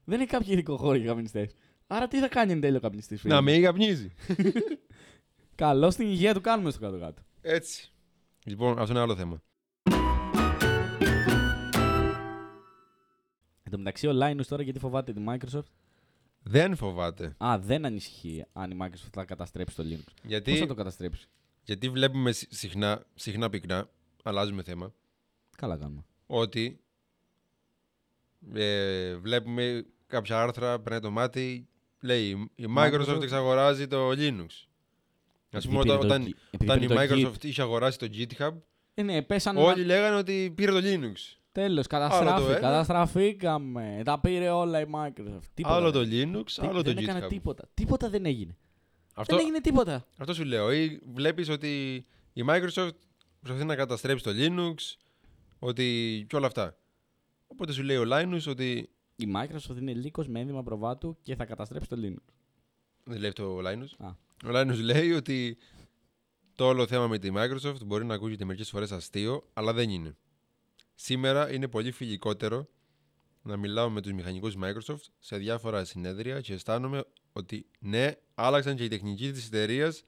Δεν έχει κάποιο ειδικό χώρο για καπνιστές. Άρα τι θα κάνει εν τέλει ο καπνιστής, Να με καπνίζει. [laughs] Καλό στην υγεία του κάνουμε στο κάτω-κάτω. Έτσι. Λοιπόν, αυτό είναι άλλο θέμα. Εν τω μεταξύ, ο Linus τώρα γιατί φοβάται τη Microsoft; Δεν φοβάται. Α, δεν ανησυχεί αν η Microsoft θα καταστρέψει το Linux. Πώς θα Γιατί, το καταστρέψει; γιατί βλέπουμε συ- συχνά, συχνά πυκνά, αλλάζουμε θέμα, Καλά κάνουμε. ότι ε, βλέπουμε κάποια άρθρα, περνάει το μάτι, λέει η Microsoft Microsoft εξαγοράζει το Linux. Α πούμε, Επειδή όταν, πήρε το όταν, Git- επειδή όταν η πήρε το Microsoft Git. είχε αγοράσει το GitHub, Ε, ναι, πέσανε. όλοι λέγανε ότι πήρε το Linux. Τέλος, το καταστράφη, ένα. καταστραφήκαμε. Τα πήρε όλα η Microsoft. Τίποτα άλλο δεν το Linux, Δεν- άλλο το δεν έκανε GitHub. τίποτα. Τίποτα δεν έγινε. Αυτό, Δεν έγινε τίποτα. αυτό σου λέω. Ή βλέπεις ότι η Microsoft προσπαθεί να καταστρέψει το Linux, ότι και όλα αυτά. Οπότε σου λέει ο Linus ότι... Η Microsoft είναι λύκος με ένδυμα προβάτου και θα καταστρέψει το Linux. Δεν λέει αυτό ο Linus. Α. Ο Linus λέει ότι το όλο θέμα με τη Microsoft μπορεί να ακούγεται μερικές φορές αστείο, αλλά δεν είναι. Σήμερα είναι πολύ φιλικότερο να μιλάω με τους μηχανικούς Microsoft σε διάφορα συνέδρια και αισθάνομαι ότι ναι, άλλαξαν και οι τεχνικοί της εταιρείας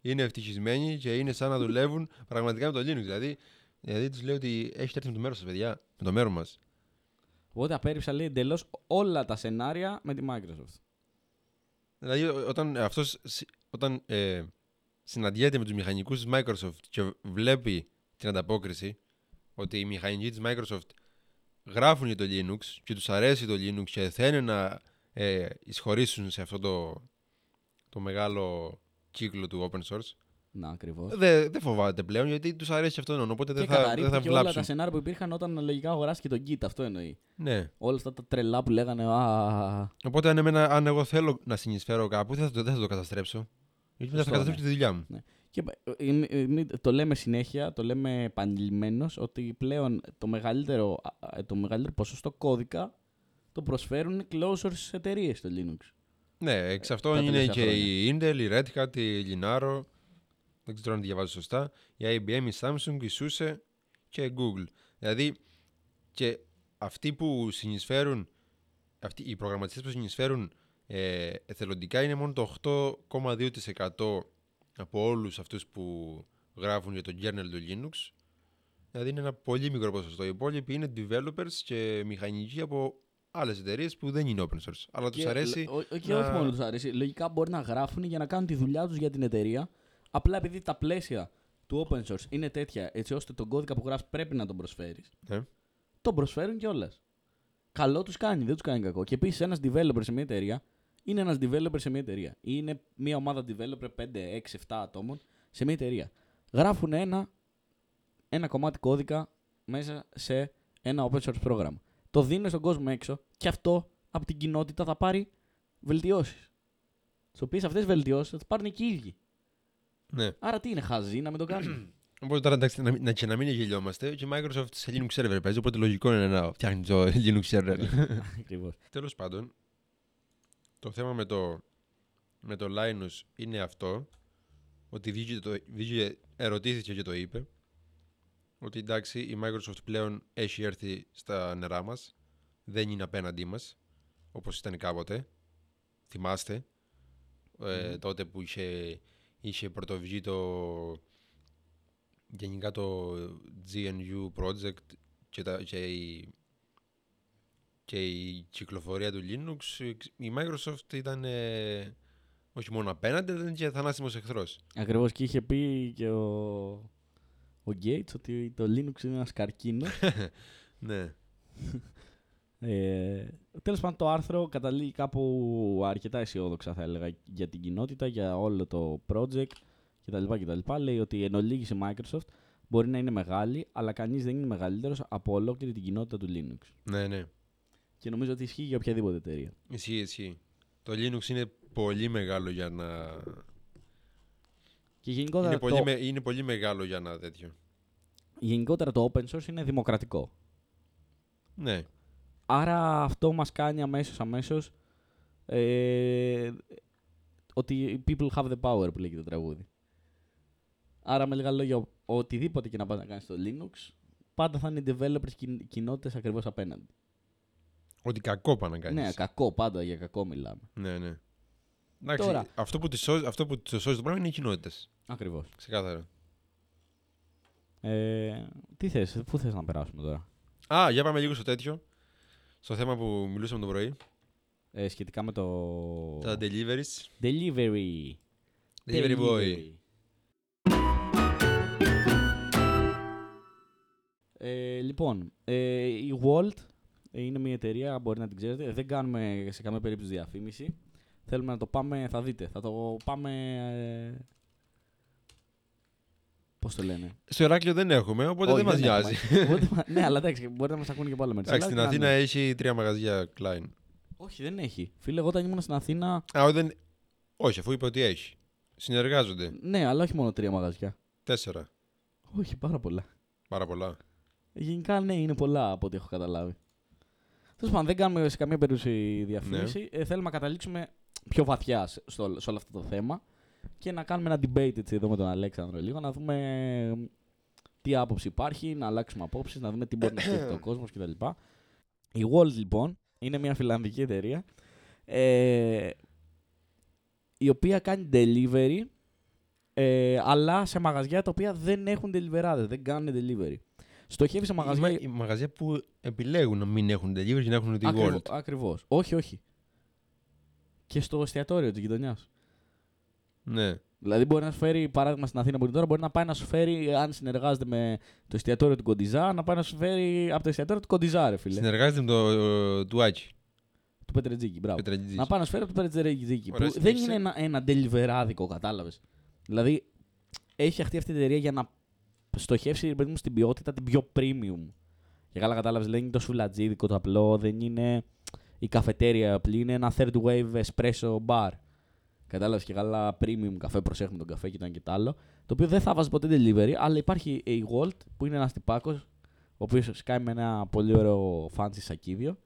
είναι ευτυχισμένοι και είναι σαν να δουλεύουν πραγματικά με το Linux. Δηλαδή, δηλαδή τους λέω ότι έχετε έρθει με το μέρος σας, παιδιά, με το μέρος μας. Οπότε απέρριψα λέει εντελώς όλα τα σενάρια με τη Microsoft. Δηλαδή, ό- όταν αυτός συ- όταν, ε, συναντιέται με τους μηχανικούς της Microsoft και βλέπει την ανταπόκριση ότι οι μηχανικοί της Microsoft γράφουν για το Linux και τους αρέσει το Linux και θέλουν να ε, εισχωρήσουν σε αυτό το, το μεγάλο κύκλο του open source, Να, ακριβώς. δεν δεν φοβάται πλέον γιατί τους αρέσει αυτό, οπότε Και δεν θα, δεν καταρρύπτει θα και όλα τα βλάψουν. σενάρια που υπήρχαν όταν λογικά αγοράστηκε το Git. Αυτό εννοεί. Ναι. Όλα αυτά τα τρελά που λέγανε. Α, Οπότε αν, εμένα, αν εγώ θέλω να συνεισφέρω κάπου, δεν θα το, δεν θα το καταστρέψω. Γιατί μετά θα Σωστό, καταστρέψω τη δουλειά μου. Και ε, ε, ε, μη- το λέμε συνέχεια, το λέμε επανειλημμένω ότι πλέον το μεγαλύτερο, α, το μεγαλύτερο ποσοστό κώδικα το προσφέρουν closed source εταιρείες στο Linux. Ναι, εξ τα αυτών είναι τελευταία και η Intel, η Red Hat, η Linaro, δεν ξέρω αν τη διαβάζω σωστά, η IBM, η Samsung, η SUSE και η Google. Δηλαδή, και αυτοί που συνεισφέρουν, αυτοί, οι προγραμματιστές που συνεισφέρουν ε, εθελοντικά είναι μόνο το 8,2% από όλους αυτούς που γράφουν για το kernel του Linux. Δηλαδή είναι ένα πολύ μικρό ποσοστό. Οι υπόλοιποι είναι developers και μηχανικοί από άλλες εταιρείες που δεν είναι open source. Αλλά τους Και, αρέσει λ- ο- και να- όχι μόνο τους αρέσει. Λογικά μπορεί να γράφουν για να κάνουν τη δουλειά τους για την εταιρεία. Απλά επειδή τα πλαίσια του open source είναι τέτοια, έτσι ώστε τον κώδικα που γράφεις πρέπει να τον προσφέρεις. Ναι. Τον προσφέρουν κιόλας. Καλό τους κάνει, δεν τους κάνει κακό. Και επίσης ένας developer σε μια εταιρεία είναι ένας developer σε μια εταιρεία. Ή είναι μια ομάδα developer 5, 6, 7 ατόμων σε μια εταιρεία. Γράφουν ένα, ένα κομμάτι κώδικα μέσα σε ένα open source πρόγραμμα. Το δίνουν στον κόσμο έξω και αυτό από την κοινότητα θα πάρει βελτιώσεις. Τι οποίες αυτές τις βελτιώσεις θα τις πάρουν και οι ίδιοι. ναι. Άρα τι είναι, χαζί να μην το κάνουν; [clears throat] Οπότε τώρα εντάξει, να, μην- να, και να μην γελιόμαστε, και η Microsoft σε Linux server παίζει, οπότε λογικό είναι να φτιάχνει το [laughs] Linux server. [laughs] Ακριβώς. Τέλος πάντων, το θέμα με το, με το Linus είναι αυτό, ότι βγήκε, το, βγήκε, ερωτήθηκε και το είπε, ότι εντάξει η Microsoft πλέον έχει έρθει στα νερά μας, δεν είναι απέναντί μας, όπως ήταν κάποτε, θυμάστε, ε, Μμμ. τότε που είχε, είχε πρωτοβγεί το γενικά το GNU project και, τα, και, η, και η κυκλοφορία του Linux, η Microsoft ήταν ε, όχι μόνο απέναντι, ήταν και θανάσιμος εχθρός. Ακριβώς και είχε πει και ο, ο Gates ότι το Linux είναι ένας καρκίνος. [laughs] ναι. ε, τέλος πάντων το άρθρο καταλήγει κάπου αρκετά αισιόδοξα θα έλεγα για την κοινότητα, για όλο το project κτλ. κτλ. Λέει ότι εν ολίγης η Microsoft μπορεί να είναι μεγάλη, αλλά κανείς δεν είναι μεγαλύτερος από ολόκληρη την κοινότητα του Linux. ναι, ναι. Και νομίζω ότι ισχύει για οποιαδήποτε εταιρεία. Ισχύει, ισχύει. Το Linux είναι πολύ μεγάλο για να... Και γενικότερα, Είναι πολύ, το, με- είναι πολύ μεγάλο για να τέτοιο. γενικότερα το open source είναι δημοκρατικό. Ναι. Άρα αυτό μας κάνει αμέσως αμέσως ε, ότι people have the power που λέγει το τραγούδι. Άρα με λίγα λόγια, ο- οτιδήποτε και να πας να κάνεις στο Linux, πάντα θα είναι οι developers κοιν- κοινότητες ακριβώς απέναντι. Ότι κακό πάνε να κάνεις. Ναι, κακό πάντα, για κακό μιλάμε. Ναι, ναι. Εντάξει, Τώρα- αυτό που, τη σώζεις, αυτό που το σώζεις το πράγμα είναι οι κοινότητες. Ακριβώς. Ξεκάθαρα. Ε, τι θες, πού θες να περάσουμε τώρα; Α, για πάμε λίγο στο τέτοιο. Στο θέμα που μιλούσαμε το πρωί. Ε, σχετικά με το... Τα deliveries. Delivery. Delivery boy. Ε, λοιπόν, ε, η Walt είναι μια εταιρεία, μπορεί να την ξέρετε. Δεν κάνουμε σε καμία περίπτωση διαφήμιση. Θέλουμε να το πάμε, θα δείτε, θα το πάμε... Ε, πώς το λένε; Στο Ηράκλειο δεν έχουμε, οπότε Όχι, δεν μας έχουμε. νοιάζει. Οπότε μα- ναι, αλλά εντάξει, μπορεί να μας ακούνε και από άλλα μέρη. Εντάξει, στην Αλλά Αθήνα ναι. έχει τρία μαγαζιά Klein. Όχι, δεν έχει. Φίλε, εγώ όταν ήμουν στην Αθήνα, Α, όχι, δεν... όχι, αφού είπε ότι έχει. Συνεργάζονται. ναι, αλλά όχι μόνο τρία μαγαζιά. Τέσσερα. Όχι, πάρα πολλά. Πάρα πολλά. Γενικά ναι, είναι πολλά από ό,τι έχω καταλάβει. Τέλος πάντων, δεν κάνουμε σε καμία περίπτωση διαφήμιση. Ναι. Ε, θέλουμε να καταλήξουμε πιο βαθιά σε- στο, σε όλο αυτό το θέμα και να κάνουμε ένα debate έτσι, εδώ με τον Αλέξανδρο λίγο, να δούμε ε, τι άποψη υπάρχει, να αλλάξουμε απόψεις, να δούμε τι μπορεί να σκέφτεται ο [clears throat] κόσμος κτλ. Η Walt λοιπόν είναι μια φιλανδική εταιρεία ε, η οποία κάνει delivery ε, αλλά σε μαγαζιά τα οποία δεν έχουν deliverάδες, δεν κάνουν delivery. Στοχεύει σε μαγαζιά... Οι, οι μαγαζιά που επιλέγουν να μην έχουν delivery και να έχουν τη Ακριβώς, World. ακριβώς. Όχι, όχι. Και στο εστιατόριο της γειτονιάς. Ναι. Δηλαδή, μπορεί να σου φέρει, παράδειγμα στην Αθήνα που είναι τώρα, μπορεί να πάει να σου φέρει, αν συνεργάζεται με το εστιατόριο του Κοντιζά, να πάει να σου φέρει από το εστιατόριο του Κοντιζά, ρε φίλε. Συνεργάζεται με το ε, του Άκη. Του Πετρετζίκη, μπράβο. Πετραγιτζής. Να πάει να σου φέρει από το Πετρετζίκη. Ωραία, Που δεν συνέχισε. είναι ένα, ένα deliverάδικο, κατάλαβες. Δηλαδή, έχει φτιαχτεί αυτή η εταιρεία για να στοχεύσει ρε παιδί μου, στην ποιότητα την πιο premium. Για καλά κατάλαβες, δεν είναι το σουλατζίδικο το απλό, δεν είναι η καφετέρια απλή, είναι ένα third wave espresso bar. Κατάλαβες και καλά premium καφέ, προσέχουμε τον καφέ και το ένα και το άλλο. Το οποίο δεν θα βάζει ποτέ delivery, αλλά υπάρχει η Walt που είναι ένας τυπάκος, ο οποίος σκάει με ένα πολύ ωραίο fancy σακίδιο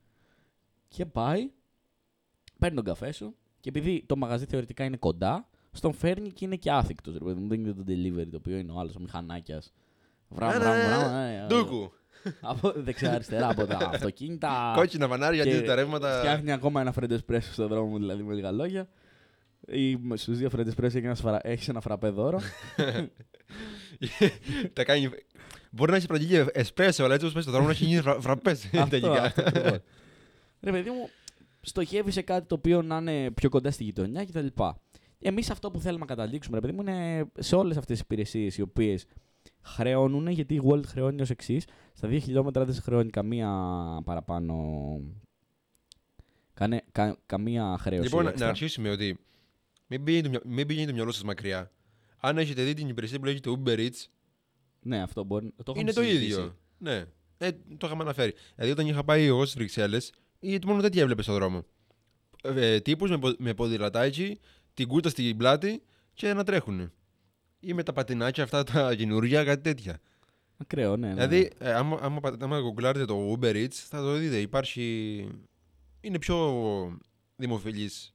και πάει, παίρνει τον καφέ σου και επειδή το μαγαζί θεωρητικά είναι κοντά, στον φέρνει και είναι και άθικτος. Δεν είναι το delivery το οποίο είναι ο άλλος ο μηχανάκιας. Βράμ, Ναι, βράμ, ναι, βράμ. ναι. ε, ε, Ντούκου. Από δεξιά-αριστερά από τα αυτοκίνητα. Κόκκινα βανάρια, και αντί τα ρεύματα. Φτιάχνει ακόμα ένα φρέντο espresso στον δρόμο μου, δηλαδή με λίγα λόγια. Ή στους δύο φρέντο espresso έχει ένα, σφαρα... έχεις ένα φραπέ δώρο. [laughs] τα κάνει. Μπορεί να έχει προηγεί εσπρέσο, αλλά έτσι όπως πες στο δρόμο να έχει γίνει φραπές. αυτό, [laughs] Τελικά. αυτό ακριβώς. Ρε παιδί μου, στοχεύει σε κάτι το οποίο να είναι πιο κοντά στη γειτονιά κτλ. Εμείς αυτό που θέλουμε να καταλήξουμε, ρε παιδί μου, είναι σε όλες αυτές τις υπηρεσίες οι οποίες χρεώνουν, γιατί η World χρεώνει ως εξής. Στα 2 χιλιόμετρα δεν σε χρεώνει καμία παραπάνω. Κάνε, κα, καμία χρέωση. Λοιπόν, να- έξτρα. να αρχίσουμε ότι μην πηγαίνει το, μυα- μην πηγαίνει το μυαλό σας μακριά. Αν έχετε δει την υπηρεσία που λέγεται Uber Eats, Ναι, αυτό μπορεί. Το έχουμε είναι το συζητήσει. ίδιο. Ναι. Ε, το είχαμε αναφέρει. Δηλαδή, όταν είχα πάει εγώ στι Βρυξέλλε, μόνο τέτοια έβλεπες στον δρόμο. Ε, Τύπους με, πο- με ποδηλατάκι, την κούτα στην πλάτη και να τρέχουν. Ή με τα πατινάκια αυτά τα καινούργια, κάτι τέτοια. Ακραίο, ναι. ναι. Δηλαδή, ε, άμα, άμα, πατ- άμα γκουγκλάρετε το Uber Eats, θα το δείτε. Υπάρχει. Είναι πιο δημοφιλής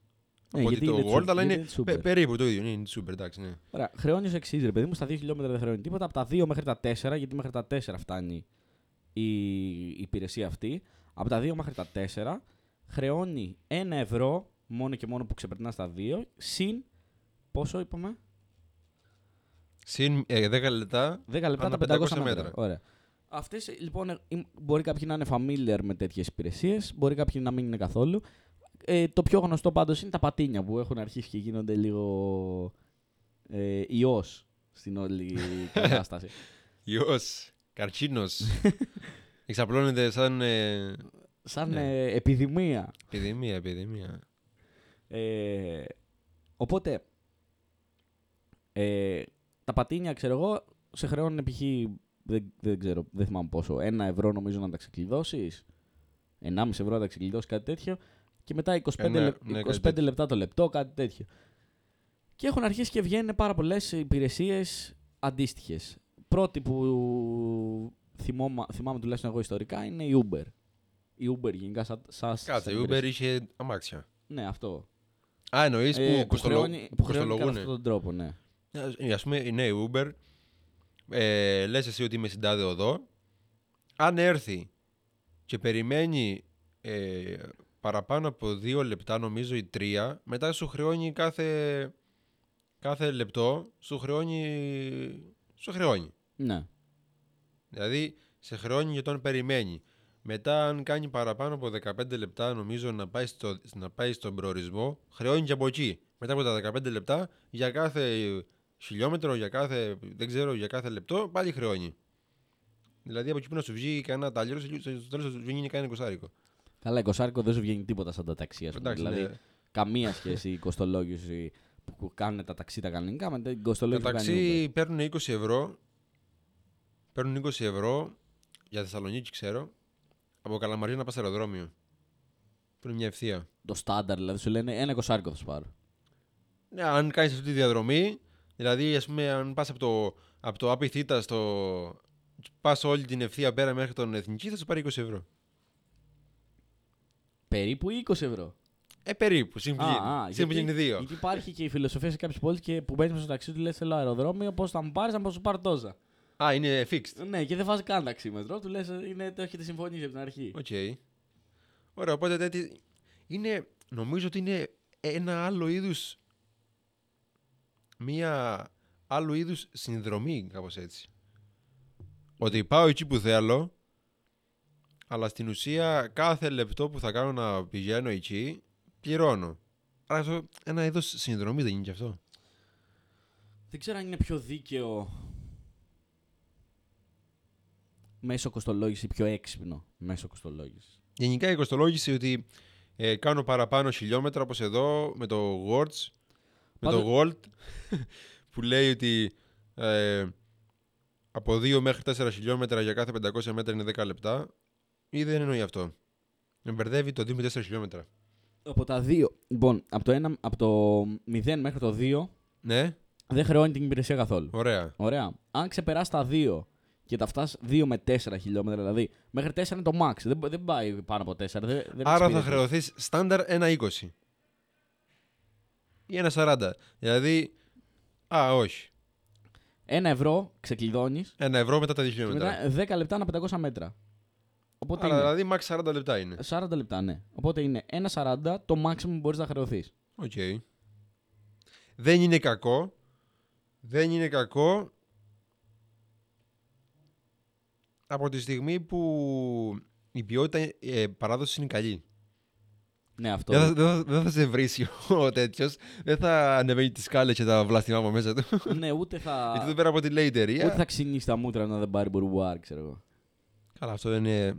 Ναι, από ότι γιατί το είναι Gold, Super, αλλά γιατί είναι είναι Super. πε- περίπου το ίδιο. Ναι, είναι super, εντάξει, ναι. Ωραία, χρεώνεις ω εξής, ρε παιδί μου, στα 2 χιλιόμετρα δεν χρεώνει τίποτα. Από τα 2 μέχρι τα 4, γιατί μέχρι τα 4 φτάνει η, η υπηρεσία αυτή. Από τα 2 μέχρι τα 4 χρεώνει 1 ευρώ μόνο και μόνο που ξεπερνά στα 2, συν πόσο είπαμε, Συν ε, 10 λεπτά. 10 λεπτά Ανά τα 500, 500 μέτρα. μέτρα. Ωραία. Αυτές λοιπόν ε, ε, μπορεί κάποιοι να είναι familiar με τέτοιες υπηρεσίες, μπορεί κάποιοι να μην είναι καθόλου. Ε, το πιο γνωστό πάντως είναι τα πατίνια που έχουν αρχίσει και γίνονται λίγο ε, ιός στην όλη [laughs] κατάσταση. Ιός. Καρτσίνος. [laughs] Εξαπλώνεται σαν ε, Σαν Ναι. ε, επιδημία. επιδημία, επιδημία. Ε, οπότε, ε, τα πατίνια, ξέρω εγώ, σε χρεώνουν π.χ. Δεν, δεν ξέρω, δεν θυμάμαι πόσο. Ένα ευρώ νομίζω να τα ξεκλειδώσεις. 1,5 ευρώ να τα ξεκλειδώσεις, κάτι τέτοιο. Και μετά 25, Ένα- λεπ- ναι, 25 κάτι τέτοιο. λεπτά το λεπτό, κάτι τέτοιο. Και έχουν αρχίσει και βγαίνουν πάρα πολλές υπηρεσίες αντίστοιχες. Πρώτη που θυμώμα, θυμάμαι τουλάχιστον εγώ ιστορικά είναι η Uber. Η Uber γενικά σαν, σαν, Κάτσε, σαν η Uber υπηρεσία. είχε αμάξια. Ναι, αυτό. Α, εννοείς που, Ε, που κοστολο... χρεώνει, που χρεώνει κατά κοστολογούνε. αυτόν τον τρόπο, ναι. Ε, ας πούμε, ναι, η Uber, ε, λες εσύ ότι είμαι στην τάδε οδό, αν έρθει και περιμένει ε, παραπάνω από δύο λεπτά, νομίζω ή τρία, μετά σου χρεώνει κάθε, κάθε λεπτό, σου χρεώνει, σου χρεώνει. Ναι. Δηλαδή, σε χρεώνει για τον περιμένει. Μετά, αν κάνει παραπάνω από 15 λεπτά, νομίζω να πάει, στο, να πάει στον προορισμό, χρεώνει και από εκεί. Μετά από τα 15 λεπτά, για κάθε χιλιόμετρο, για κάθε, δεν ξέρω, για κάθε λεπτό, πάλι χρεώνει. Δηλαδή, από εκεί που να σου βγει κανένα τάλιρο, στο τέλος θα σου βγει κανένα εικοσάρικο. Καλά, 20 δεν σου βγαίνει τίποτα σαν τα ταξί, ας πούμε. Εντάξει, δηλαδή, ναι. καμία σχέση η κοστολόγηση που κάνουν τα ταξί τα κανονικά με την Τα κοστολόγηση που κάνει η ταξί παίρνουν 20 ευρώ. Παίρνουν 20 ευρώ για Θεσσαλονίκη, ξέρω. Από Καλαμαριά να πας αεροδρόμιο. Που είναι μια ευθεία. Uber. Το στάνταρ, δηλαδή σου λένε ένα 20 θα σου πάρω. Ναι, αν κάνεις αυτή τη διαδρομή, δηλαδή, ας πούμε, αν πας από το, από το Άπη Θήτα στο. πας όλη την ευθεία πέρα μέχρι τον Εθνική, θα σου πάρει 20 ευρώ. Περίπου 20 ευρώ. Ε, περίπου. Συν Α, α, που γίνει γιατί- δύο. Γιατί υπάρχει και η φιλοσοφία σε κάποιες πόλεις και που μπαίνεις μέσα στο ταξί του λες: Θέλω αεροδρόμιο, πώς θα μου πάρεις, να σου πάρω τόσα. Α, είναι fixed. Ναι, και δεν βάζει καν ταξίμετρο. Του λες: είναι, Το έχετε συμφωνήσει από την αρχή. Οκ. Ωραία, οπότε τέτοι... είναι, νομίζω ότι είναι ένα άλλο είδους, μία άλλου είδους συνδρομή, κάπως έτσι. Ότι πάω εκεί που θέλω, αλλά στην ουσία κάθε λεπτό που θα κάνω να πηγαίνω εκεί, πληρώνω. Άρα αυτό ένα είδος συνδρομής δεν είναι και αυτό. Δεν ξέρω αν είναι πιο δίκαιο μέσω κοστολόγηση ή πιο έξυπνο μέσω κοστολόγησης. Γενικά η κοστολόγηση ότι ε, κάνω παραπάνω χιλιόμετρα όπως εδώ με το Words, με Πάντως- το Gold [laughs] που λέει ότι ε, από 2 μέχρι 4 χιλιόμετρα για κάθε 500 μέτρα είναι 10 λεπτά ή δεν εννοεί αυτό. Με μπερδεύει το 2 με 4 χιλιόμετρα. Από τα δύο. Λοιπόν, από το, ένα, από το 0 μέχρι το 2 Ναι, δεν χρεώνει την υπηρεσία καθόλου. ωραία. Ωραία. Αν ξεπεράσει τα 2 και τα φτάσει 2 με 4 χιλιόμετρα, δηλαδή μέχρι 4 είναι το max. Δεν, δεν πάει πάνω από 4. Δεν, δεν Άρα θα εξυπηρετεί. χρεωθείς στάνταρ 1,20 ή 1,40. Δηλαδή, α, όχι. 1 ευρώ ξεκλειδώνεις 1 ευρώ μετά τα 2 και χιλιόμετρα. μετά 10 λεπτά ανά 500 μέτρα. Οπότε Άρα είναι δηλαδή, max 40 λεπτά είναι. 40 λεπτά, ναι. Οπότε είναι 1,40 το maximum που μπορείς να χρεωθείς. Οκ. Δεν είναι κακό. Δεν είναι κακό από τη στιγμή που η ποιότητα ε, παράδοσης είναι καλή. Ναι, αυτό. Δεν θα, δεν, θα, δεν θα σε βρίσει ο τέτοιος. Δεν θα ανεβαίνει τις σκάλες και τα βλαστημά από μέσα του. ναι, ούτε θα. Γιατί εδώ πέρα από τη λέει η εταιρεία. Ούτε θα ξυνήσει τα μούτρα να δεν πάρει μπουρμπουάρ, ξέρω εγώ. Καλά, αυτό δεν είναι.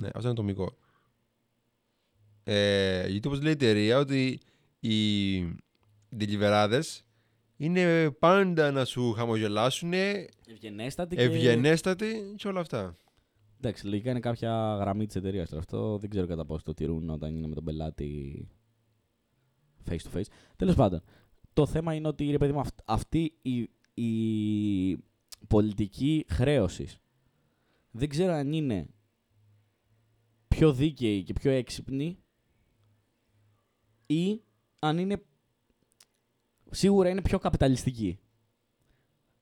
Ναι, αυτό είναι ατομικό. Ε, γιατί όπως λέει η εταιρεία ότι οι ντελιβεράδες είναι πάντα να σου χαμογελάσουν, Ευγενέστατη. Και... ευγενέστατοι και όλα αυτά. Εντάξει, λογικά είναι κάποια γραμμή της εταιρείας τώρα. Αυτό δεν ξέρω κατά πόσο το τηρούν όταν είναι με τον πελάτη face to face. Τέλος πάντων, το θέμα είναι ότι ρε παιδί μου, αυ- αυτή η, η πολιτική χρέωσης δεν ξέρω αν είναι πιο δίκαιη και πιο έξυπνη ή αν είναι Σίγουρα είναι πιο καπιταλιστική.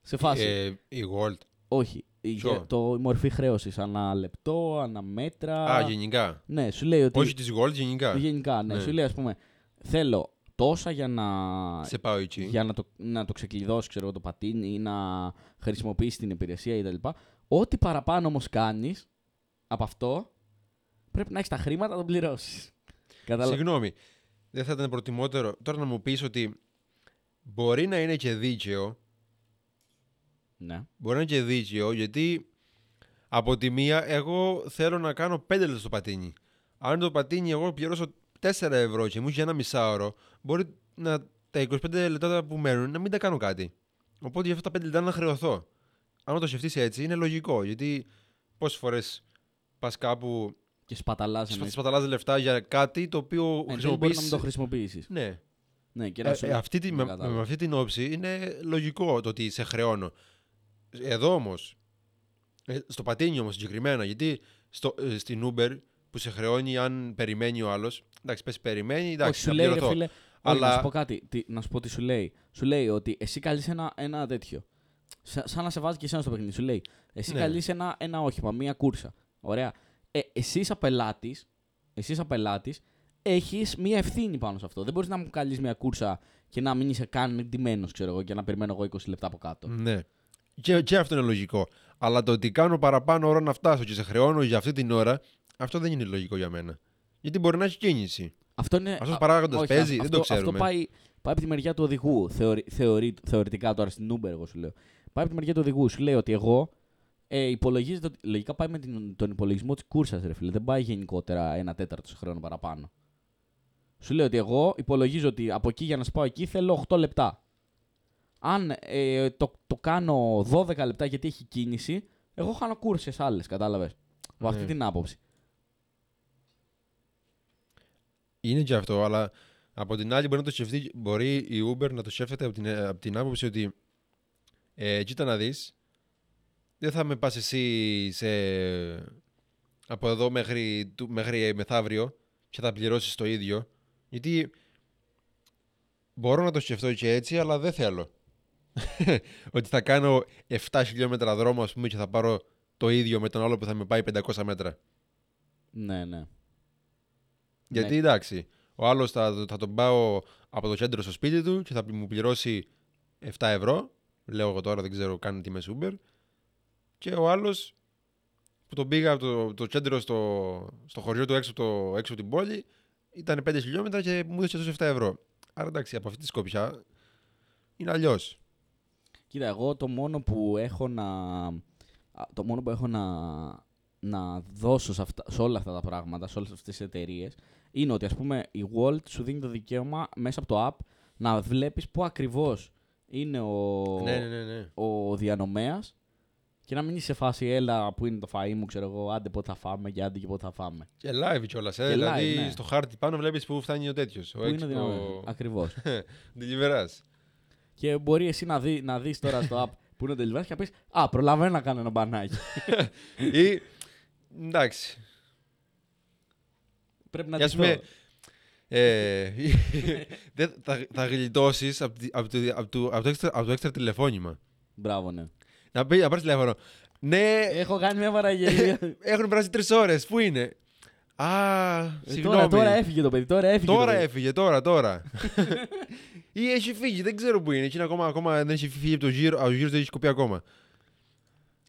Σε φάση. Ε, η Gold. Όχι. Η, ποιο; το, η μορφή χρέωσης ανά λεπτό, ανά μέτρα. Α, γενικά. Ναι, σου λέει ότι. Όχι της Gold, γενικά. Γενικά, ναι. Ναι. Σου λέει, ας πούμε, θέλω τόσα για να, Σε πάω εκεί. για να, το, να το ξεκλειδώσεις ξέρω, εγώ, το πατίνι ή να χρησιμοποιήσεις την υπηρεσία κτλ. Ό,τι παραπάνω όμως κάνεις από αυτό, πρέπει να έχεις τα χρήματα να τον πληρώσεις. Κατάλαβε. Συγγνώμη. Δεν θα ήταν προτιμότερο τώρα να μου πεις ότι μπορεί να είναι και δίκαιο. Ναι. Μπορεί να είναι και δίκαιο γιατί από τη μία εγώ θέλω να κάνω 5 λεπτά στο πατίνι. Αν το πατίνι εγώ πληρώσω 4 ευρώ και μου έχει ένα μισάωρο, μπορεί να, τα 25 λεπτά που μένουν να μην τα κάνω κάτι. Οπότε για αυτά τα 5 λεπτά να χρεωθώ. Αν το σκεφτείς έτσι, είναι λογικό. Γιατί πόσες φορές πας κάπου Και σπαταλάζει. σπα- σπαταλάς λεφτά για κάτι το οποίο Μπορεί να χρησιμοποιείς... μην το χρησιμοποιήσεις. Ναι. Ναι, και Ε, να σου ε, αυτή τη, Ναι, με, κατάλαβα. με αυτή την όψη είναι λογικό το ότι σε χρεώνω. Εδώ όμως, στο πατίνι όμως συγκεκριμένα, γιατί στο, ε, στην Uber που σε χρεώνει αν περιμένει ο άλλος. Εντάξει, πες περιμένει, εντάξει, Όχι, σου θα λέει, ρε πληρωθώ. φίλε. Αλλά- Αλλά... να σου πω κάτι. Τι, να σου πω τι σου λέει. Σου λέει ότι εσύ καλείς ένα, ένα τέτοιο. Σα- σαν να σε βάζει και εσένα στο παιχνίδι. Σου λέει. Εσύ Ναι. καλείς ένα, ένα όχημα, μία κούρσα. Ωραία. Ε, εσύ σαν πελάτης, εσύ σαν πελάτης, έχεις μία ευθύνη πάνω σε αυτό. Δεν μπορείς να μου καλείς μία κούρσα και να μην είσαι καν εντυμένος, ξέρω εγώ, και να περιμένω εγώ 20 λεπτά από κάτω. Ναι. Και, και αυτό είναι λογικό. Αλλά το ότι κάνω παραπάνω ώρα να φτάσω και σε χρεώνω για αυτή την ώρα, αυτό δεν είναι λογικό για μένα. Γιατί μπορεί να έχει κίνηση. Αυτό είναι. Αυτός ο α- παράγοντας όχι, παίζει, αυτό, δεν το ξέρουμε. Αυτό πάει, πάει από τη μεριά του οδηγού. Θεωρη, θεωρη, θεωρητικά τώρα στην Uber, εγώ σου λέω. Πάει από τη μεριά του οδηγού. Σου λέει ότι εγώ ε, υπολογίζεται ότι. Λογικά πάει με την, τον υπολογισμό της κούρσας, ρε φίλε. Δεν πάει γενικότερα ένα τέταρτο σε χρόνο παραπάνω. Σου λέει ότι εγώ υπολογίζω ότι από εκεί για να σπάω εκεί θέλω 8 λεπτά. Αν ε, το, το κάνω 12 λεπτά γιατί έχει κίνηση, εγώ χάνω κούρσες άλλες, κατάλαβες; Από αυτή Ναι. την άποψη. Είναι και αυτό, αλλά από την άλλη μπορεί να το σκεφτεί, μπορεί η Uber να το σκέφτεται από την, από την άποψη ότι ε, κοίτα να δεις, δεν θα με πας εσύ σε, από εδώ μέχρι, του- μέχρι μεθαύριο και θα πληρώσεις το ίδιο, γιατί μπορώ να το σκεφτώ και έτσι, αλλά δεν θέλω. [laughs] ότι θα κάνω 7 χιλιόμετρα δρόμο, ας πούμε, και θα πάρω το ίδιο με τον άλλο που θα με πάει 500 μέτρα. Ναι, ναι. Γιατί Ναι. εντάξει, ο άλλος θα, θα τον πάω από το κέντρο στο σπίτι του και θα μου πληρώσει 7 ευρώ. Λέω εγώ τώρα, δεν ξέρω καν τι με Uber. Και ο άλλος που τον πήγα από το, το κέντρο στο, στο χωριό του έξω, από το, έξω από την πόλη ήταν 5 χιλιόμετρα και μου έδωσε τόσο 7 ευρώ. Άρα εντάξει, από αυτή τη σκοπιά είναι αλλιώς. Κοίτα, εγώ το μόνο που έχω να. α, Το μόνο που έχω να, να δώσω σε, αυτά, σε όλα αυτά τα πράγματα, σε όλες αυτές τις εταιρείες, είναι ότι ας πούμε η Walt σου δίνει το δικαίωμα μέσα από το app να βλέπεις πού ακριβώς είναι ο, Ναι, ναι, ναι. ναι. ο διανομέας και να μην είσαι σε φάση έλα που είναι το φαΐ μου, ξέρω εγώ, άντε πότε θα φάμε και άντε και πότε θα φάμε. Και live κιόλας. Ε, Και δηλαδή live, ναι. στο χάρτη πάνω βλέπεις που φτάνει ο τέτοιος. Πού είναι ο διανομέας. ο Ακριβώς. [laughs] deliverance. και μπορεί εσύ να, δει, να δεις τώρα στο app που είναι ο delivery και να πεις «Α, προλαβαίνω να κάνω ένα μπανάκι». [laughs] Ή. Εντάξει. Πρέπει να Και ας ντυθώ. πούμε, Ε, [laughs] δεν- θα, θα γλιτώσεις από, τη- από, το, από, το, από, το έξτρα, από το έξτρα τηλεφώνημα. Μπράβο, ναι. Να πει, να πάρεις τηλέφωνο. Ναι, Έχω κάνει μια παραγγελία. έχουν περάσει τρεις ώρες. Πού είναι; Α, Ε, συγγνώμη. τώρα, τώρα έφυγε το παιδί, τώρα έφυγε. Τώρα το παιδί. έφυγε, τώρα, τώρα. Ή έχει φύγει, δεν ξέρω πού είναι. Εκεί είναι ακόμα, ακόμα δεν έχει φύγει από το γύρο, από το γύρος δεν έχει κοπεί ακόμα.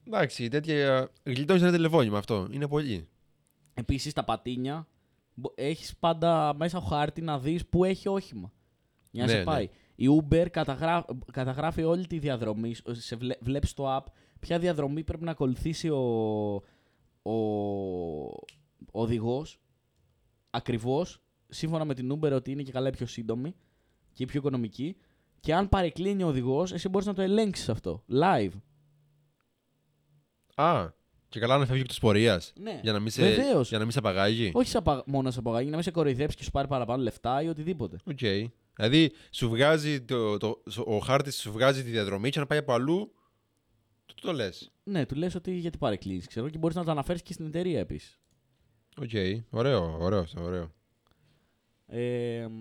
Εντάξει, τέτοια. Γλιτώνεις ένα τηλεφώνημα αυτό. Είναι πολύ. Επίσης τα πατίνια έχεις πάντα μέσα ο χάρτη να δεις που έχει όχημα. Για να Ναι, σε πάει. Η Uber καταγρά... καταγράφει όλη τη διαδρομή. Σε βλέ... Βλέπεις στο app ποια διαδρομή πρέπει να ακολουθήσει ο, ο... οδηγός ακριβώς σύμφωνα με την Uber ότι είναι και καλά η πιο σύντομη και η πιο οικονομική. Και αν παρεκκλίνει ο οδηγός, εσύ μπορείς να το ελέγξεις αυτό. Live. Α, και καλά να φεύγει εκτός πορείας. Ναι, Για να μην σε, βεβαίως. για να μην σε απαγάγει. Όχι σαν πα- μόνο σε απαγάγει, να μην σε κοροϊδέψει και σου πάρει παραπάνω λεφτά ή οτιδήποτε. Οκ. Δηλαδή, σου βγάζει το, το, ο χάρτης σου βγάζει τη διαδρομή και να πάει από αλλού. Το, το λες. Ναι, του λες ότι γιατί παρεκκλίνει, ξέρω, και μπορείς να το αναφέρεις και στην εταιρεία επίσης. Οκ. Ωραίο, ωραίο αυτό, ωραίο. Ε, αυ-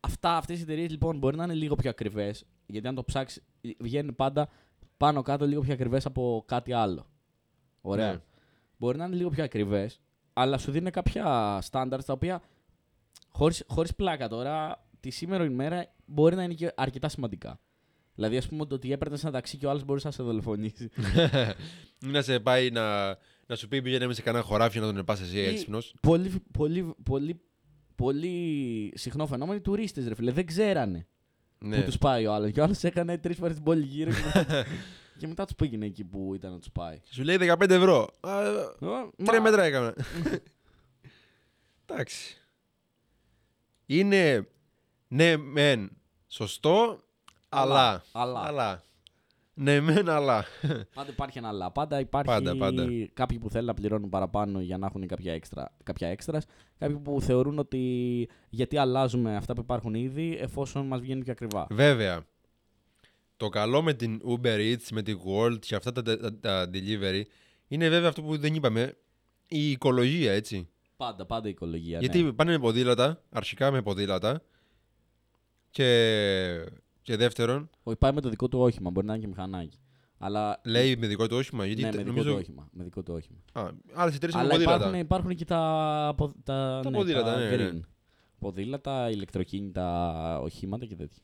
Αυτά, αυτές οι εταιρείες λοιπόν μπορεί να είναι λίγο πιο ακριβές, γιατί αν το ψάξει, βγαίνουν πάντα πάνω κάτω λίγο πιο ακριβές από κάτι άλλο. Ωραία. Ναι. Μπορεί να είναι λίγο πιο ακριβές, αλλά σου δίνουν κάποια standards τα οποία χωρίς, χωρίς πλάκα τώρα, τη σήμερα ημέρα μπορεί να είναι και αρκετά σημαντικά. Δηλαδή, ας πούμε, το ότι έπαιρνες ένα ταξί και ο άλλος μπορούσε να σε δολοφονήσει. Ή να σε πάει να, να σου πει πήγαινε σε κανένα χωράφι να τον πας εσύ Ή- έξυπνος. πολύ, πολύ, πολύ, πολύ συχνό φαινόμενο οι τουρίστες, ρε φίλε. Δεν ξέρανε Ναι. που τους πάει ο άλλος. Και ο άλλος έκανε τρεις φορές την πόλη γύρω και μετά, [laughs] και μετά τους πήγαινε εκεί που ήταν να τους πάει. Σου λέει 15 ευρώ. Α, Τρία Μα- μέτρα έκανα. [laughs] Εντάξει. Είναι ναι μεν σωστό, αλλά. Αλλά. αλλά. Ναι μεν, αλλά. [laughs] Πάντα υπάρχει ένα αλλά. Πάντα υπάρχει Πάντα, πάντα. κάποιοι που θέλουν να πληρώνουν παραπάνω για να έχουν κάποια έξτρα. Κάποια έξτρας, κάποιοι που θεωρούν ότι γιατί αλλάζουμε αυτά που υπάρχουν ήδη εφόσον μας βγαίνουν πιο ακριβά. Βέβαια. Το καλό με την Uber Eats, με την World και αυτά τα, τα, τα delivery είναι βέβαια αυτό που δεν είπαμε, η οικολογία, έτσι. Πάντα, πάντα η οικολογία. Γιατί ναι. πάνε με ποδήλατα, αρχικά με ποδήλατα και, και δεύτερον, Όχι, πάει με το δικό του όχημα, μπορεί να είναι και μηχανάκι. Αλλά. λέει με δικό του όχημα, γιατί ναι, με δικό νομίζω... του όχημα. Με δικό του όχημα. Α, άλλες εταιρείες έχουν Αλλά ποδήλατα. υπάρχουν, υπάρχουν και τα, πο- τα, Τα ναι, ποδήλατα, τα ναι, ναι. green. Ποδήλατα, ηλεκτροκίνητα οχήματα και τέτοια.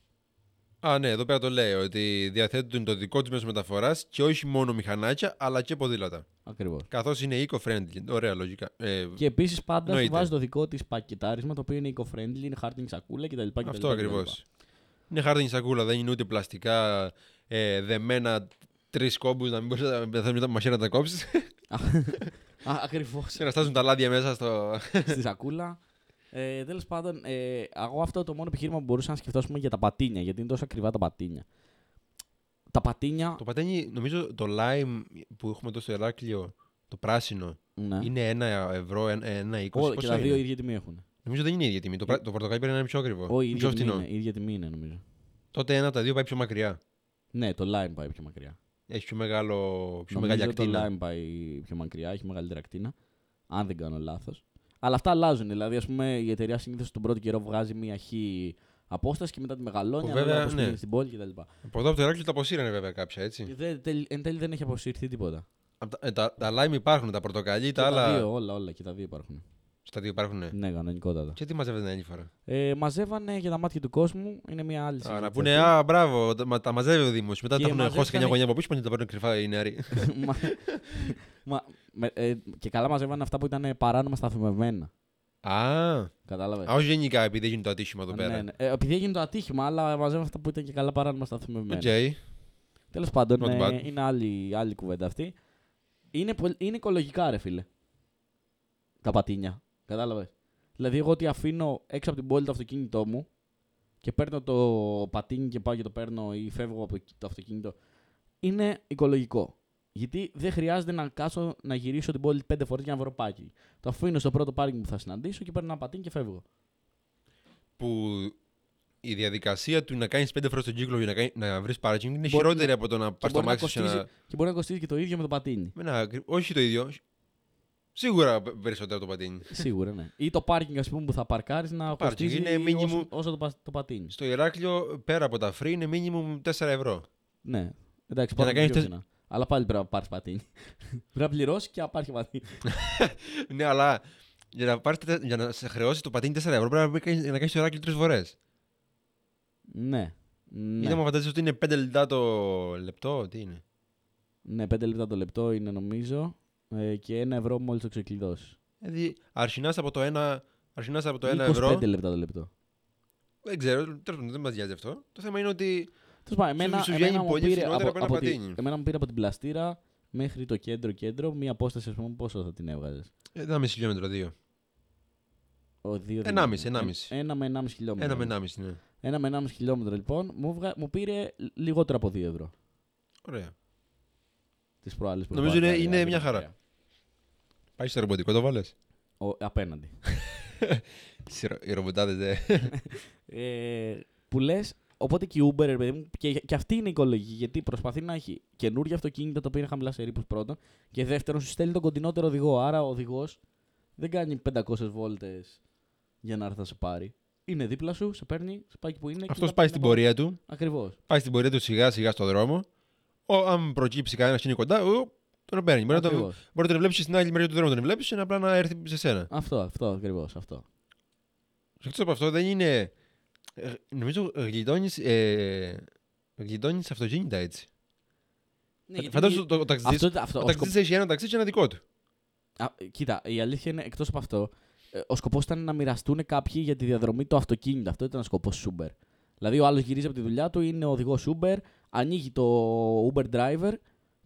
Α, ναι, εδώ πέρα το λέει ότι διαθέτουν το δικό τους μέσο μεταφοράς και όχι μόνο μηχανάκια, αλλά και ποδήλατα. Ακριβώς. Καθώς είναι eco-friendly. Ωραία, λογικά. Ε, Και επίσης πάντα σου Εννοείται. βάζει το δικό της πακετάρισμα το οποίο είναι eco-friendly, είναι χάρτινη σακούλα κτλ. κτλ, αυτό κτλ. ακριβώς. Είναι χάρτινη σακούλα, δεν είναι ούτε πλαστικά ε, δεμένα τρεις κόμπους να μην μπορείς να θα με μαχαίρι να τα κόψεις. Α, [laughs] ακριβώς. και να στάζουν τα λάδια μέσα στο. στη σακούλα. Ε, Τέλος πάντων, ε, εγώ αυτό το μόνο επιχείρημα που μπορούσα να σκεφτώ ας πούμε, για τα πατίνια, γιατί είναι τόσο ακριβά τα πατίνια. Τα πατίνια. το πατένι, νομίζω το lime που έχουμε εδώ στο Εράκλειο, το πράσινο, Ναι. είναι ένα ευρώ, ένα, ένα είκοσι. Ω, και πόσο τα δύο είναι; ίδια τιμή έχουν. Νομίζω δεν είναι η ίδια τιμή. Το, πρά- το πορτοκάλι πρέπει να είναι πιο ακριβό. Όχι, η πιο ίδια, τιμή φτηνό. είναι, η ίδια τιμή είναι νομίζω. Τότε ένα από τα δύο πάει πιο μακριά. Ναι, το lime πάει πιο μακριά. Έχει πιο, μεγάλο, πιο Νομίζω μεγάλη Το ακτίνα. lime πάει πιο μακριά, έχει μεγαλύτερη ακτίνα. Αν δεν κάνω λάθος. Αλλά αυτά αλλάζουν. Δηλαδή, ας πούμε, η εταιρεία συνήθως τον πρώτο καιρό βγάζει μία χ απόσταση και μετά τη μεγαλώνει. Που ανάλογα βέβαια, πώς ναι. πήγαινε στην πόλη κτλ. Από εδώ από το Εράκλειο τα αποσύρανε βέβαια κάποια έτσι. Δεν- τελ- Εν τέλει δεν έχει αποσυρθεί τίποτα. Απ' τα, ε, τα, τα Lime υπάρχουν, τα πορτοκαλί, Και τα τα άλλα. δύο, όλα, όλα και τα δύο υπάρχουν. Στα δύο υπάρχουν. Ναι. Ναι, κανονικότατα. Και τι μαζεύετε την άλλη φορά; Ε, μαζεύανε για τα μάτια του κόσμου. Είναι μια άλλη Α, συζήτηση να πούνε, αυτή. Α, μπράβο, τα, μα- τα μαζεύει ο Δήμος. Μετά Και τα έχουν χώσει μαζεύτανε- κανένα γωνιά από πίσω, πάνε τα παίρνουν κρυφά οι νεαροί. [laughs] [laughs] Μα- μα- με- ε, και καλά μαζεύανε αυτά που ήταν παράνομα σταθμευμένα. Α, Κατάλαβες. α, όχι γενικά επειδή έγινε το ατύχημα εδώ πέρα. Ναι, ναι. Ε, επειδή έγινε το ατύχημα, αλλά μαζεύανε αυτά που ήταν και καλά παράνομα σταθμευμένα. Οκ. Τέλος πάντων, Not ε, bad. είναι άλλη, άλλη κουβέντα αυτή. Είναι, πολ- είναι οικολογικά, ρε φίλε. Τα πατίνια. Κατάλαβες. Δηλαδή, εγώ ότι αφήνω έξω από την πόλη το αυτοκίνητό μου και παίρνω το πατίνι και πάω και το παίρνω ή φεύγω από εκεί το αυτοκίνητο. Είναι οικολογικό. Γιατί δεν χρειάζεται να κάτσω να γυρίσω την πόλη πέντε φορές για να βρω πάρκινγκ. Το αφήνω στο πρώτο πάρκινγκ που θα συναντήσω και παίρνω ένα πατίνι και φεύγω. Που η διαδικασία του να κάνεις πέντε φορές τον κύκλο για να, κάνει- να βρεις parking είναι Μπορεί- χειρότερη από το να πας στο μπορεί να μάξι σου κοστίζει- να. Και μπορεί να κοστίζει και το ίδιο με το πατίνι. Με ένα ακρι- Όχι το ίδιο. Σίγουρα πε- περισσότερο από το πατίνι. Σίγουρα, ναι. Ή το πάρκινγκ, ας πούμε, που θα παρκάρεις να Πάρκινγκ κοστίζει είναι minimum- όσο, όσο το, πα- το πατίνι. Στο Ηράκλειο, πέρα από τα free, είναι minimum 4 ευρώ. Ναι. Εντάξει, Για να πάμε κάνεις πιο τε- φθηνά. Αλλά πάλι πρέπει να πάρεις πατίνι. [laughs] πρέπει να πληρώσεις και να πάρεις πατίνι. [laughs] ναι, αλλά για να, πάρεις, τε- για να σε χρεώσει το πατίνι 4 ευρώ πρέπει να κάνεις- να κάνεις το Ηράκλειο τρεις φορές. ναι. Ναι. Είναι μου φαντάζεσαι ότι είναι 5 λεπτά το λεπτό, τι είναι; ναι, 5 λεπτά το λεπτό είναι νομίζω ε, και ένα ευρώ μόλις το ξεκλειδώσεις. Δηλαδή, αρχινάς από το 1, αρχινάς από το 1 25 ευρώ. λεπτά το λεπτό. Δεν ξέρω, τέλος πάντων, δεν μας νοιάζει αυτό. Το θέμα είναι ότι. Τέλος πάντων, εμένα, σου εμένα, βγαίνει μου πολύ πήρε φθηνότερα από, από ένα από τη- πατίνι. εμένα μου πήρε από την πλαστήρα μέχρι το κέντρο-κέντρο μία απόσταση, ας πούμε, πόσο θα την έβγαζες; Ένα μισή χιλιόμετρο, δύο. Ο δύο δεν Ενάμιση, είναι. ενάμιση. Ε, Ένα με 1,5 χιλιόμετρο. Ένα με 1,5, ναι. Ένα με 1,5 χιλιόμετρο λοιπόν μου, βγα... μου πήρε λιγότερο από 2 ευρώ Ωραία. τις προάλλες που Νομίζω έχω είναι- πάρει, είναι δηλαδή, μια χαρά. ωραία. Πάει στο ρομποτικό, το βάλες; Ο, απέναντι. [laughs] Οι ρομποτάδες, δε. [laughs] ε, που λες, οπότε και η Uber, ρε παιδί μου, και, και αυτή είναι η οικολογική. Γιατί προσπαθεί να έχει καινούργια αυτοκίνητα τα οποία είναι χαμηλάς σε ρήπου πρώτον. Και δεύτερον, σου στέλνει τον κοντινότερο οδηγό. Άρα ο οδηγός δεν κάνει 500 βόλτες για να έρθει να σε πάρει. είναι δίπλα σου, σε παίρνει, σε πάει εκεί που είναι. Αυτός πάει στην πορεία του. Ακριβώς. Πάει στην πορεία του σιγά σιγά στο δρόμο. Ο, αν προκύψει κανένας είναι κοντά, ο, τον παίρνει. Μπορεί, να τον, μπορεί να τον βλέπεις στην άλλη μεριά του δρόμου, τον βλέπεις και απλά να έρθει σε σένα. Αυτό, αυτό ακριβώς. Αυτό. Εκτός από αυτό δεν είναι. Ε, Νομίζω γλιτώνεις ε, γλιτώνεις αυτοκίνητα έτσι. Ναι, γιατί- Φαντάζομαι το, το, ταξιτζής- αυτό, αυτό, ο ο ταξιτζής έχει ένα ταξί και ένα δικό του. Α, κοίτα, η αλήθεια είναι εκτός από αυτό. ε, Ο σκοπός ήταν να μοιραστούν κάποιοι για τη διαδρομή το αυτοκίνητο. Αυτό ήταν ο σκοπός Uber. Δηλαδή, ο άλλος γυρίζει από τη δουλειά του, είναι ο οδηγός Uber, ανοίγει το Uber driver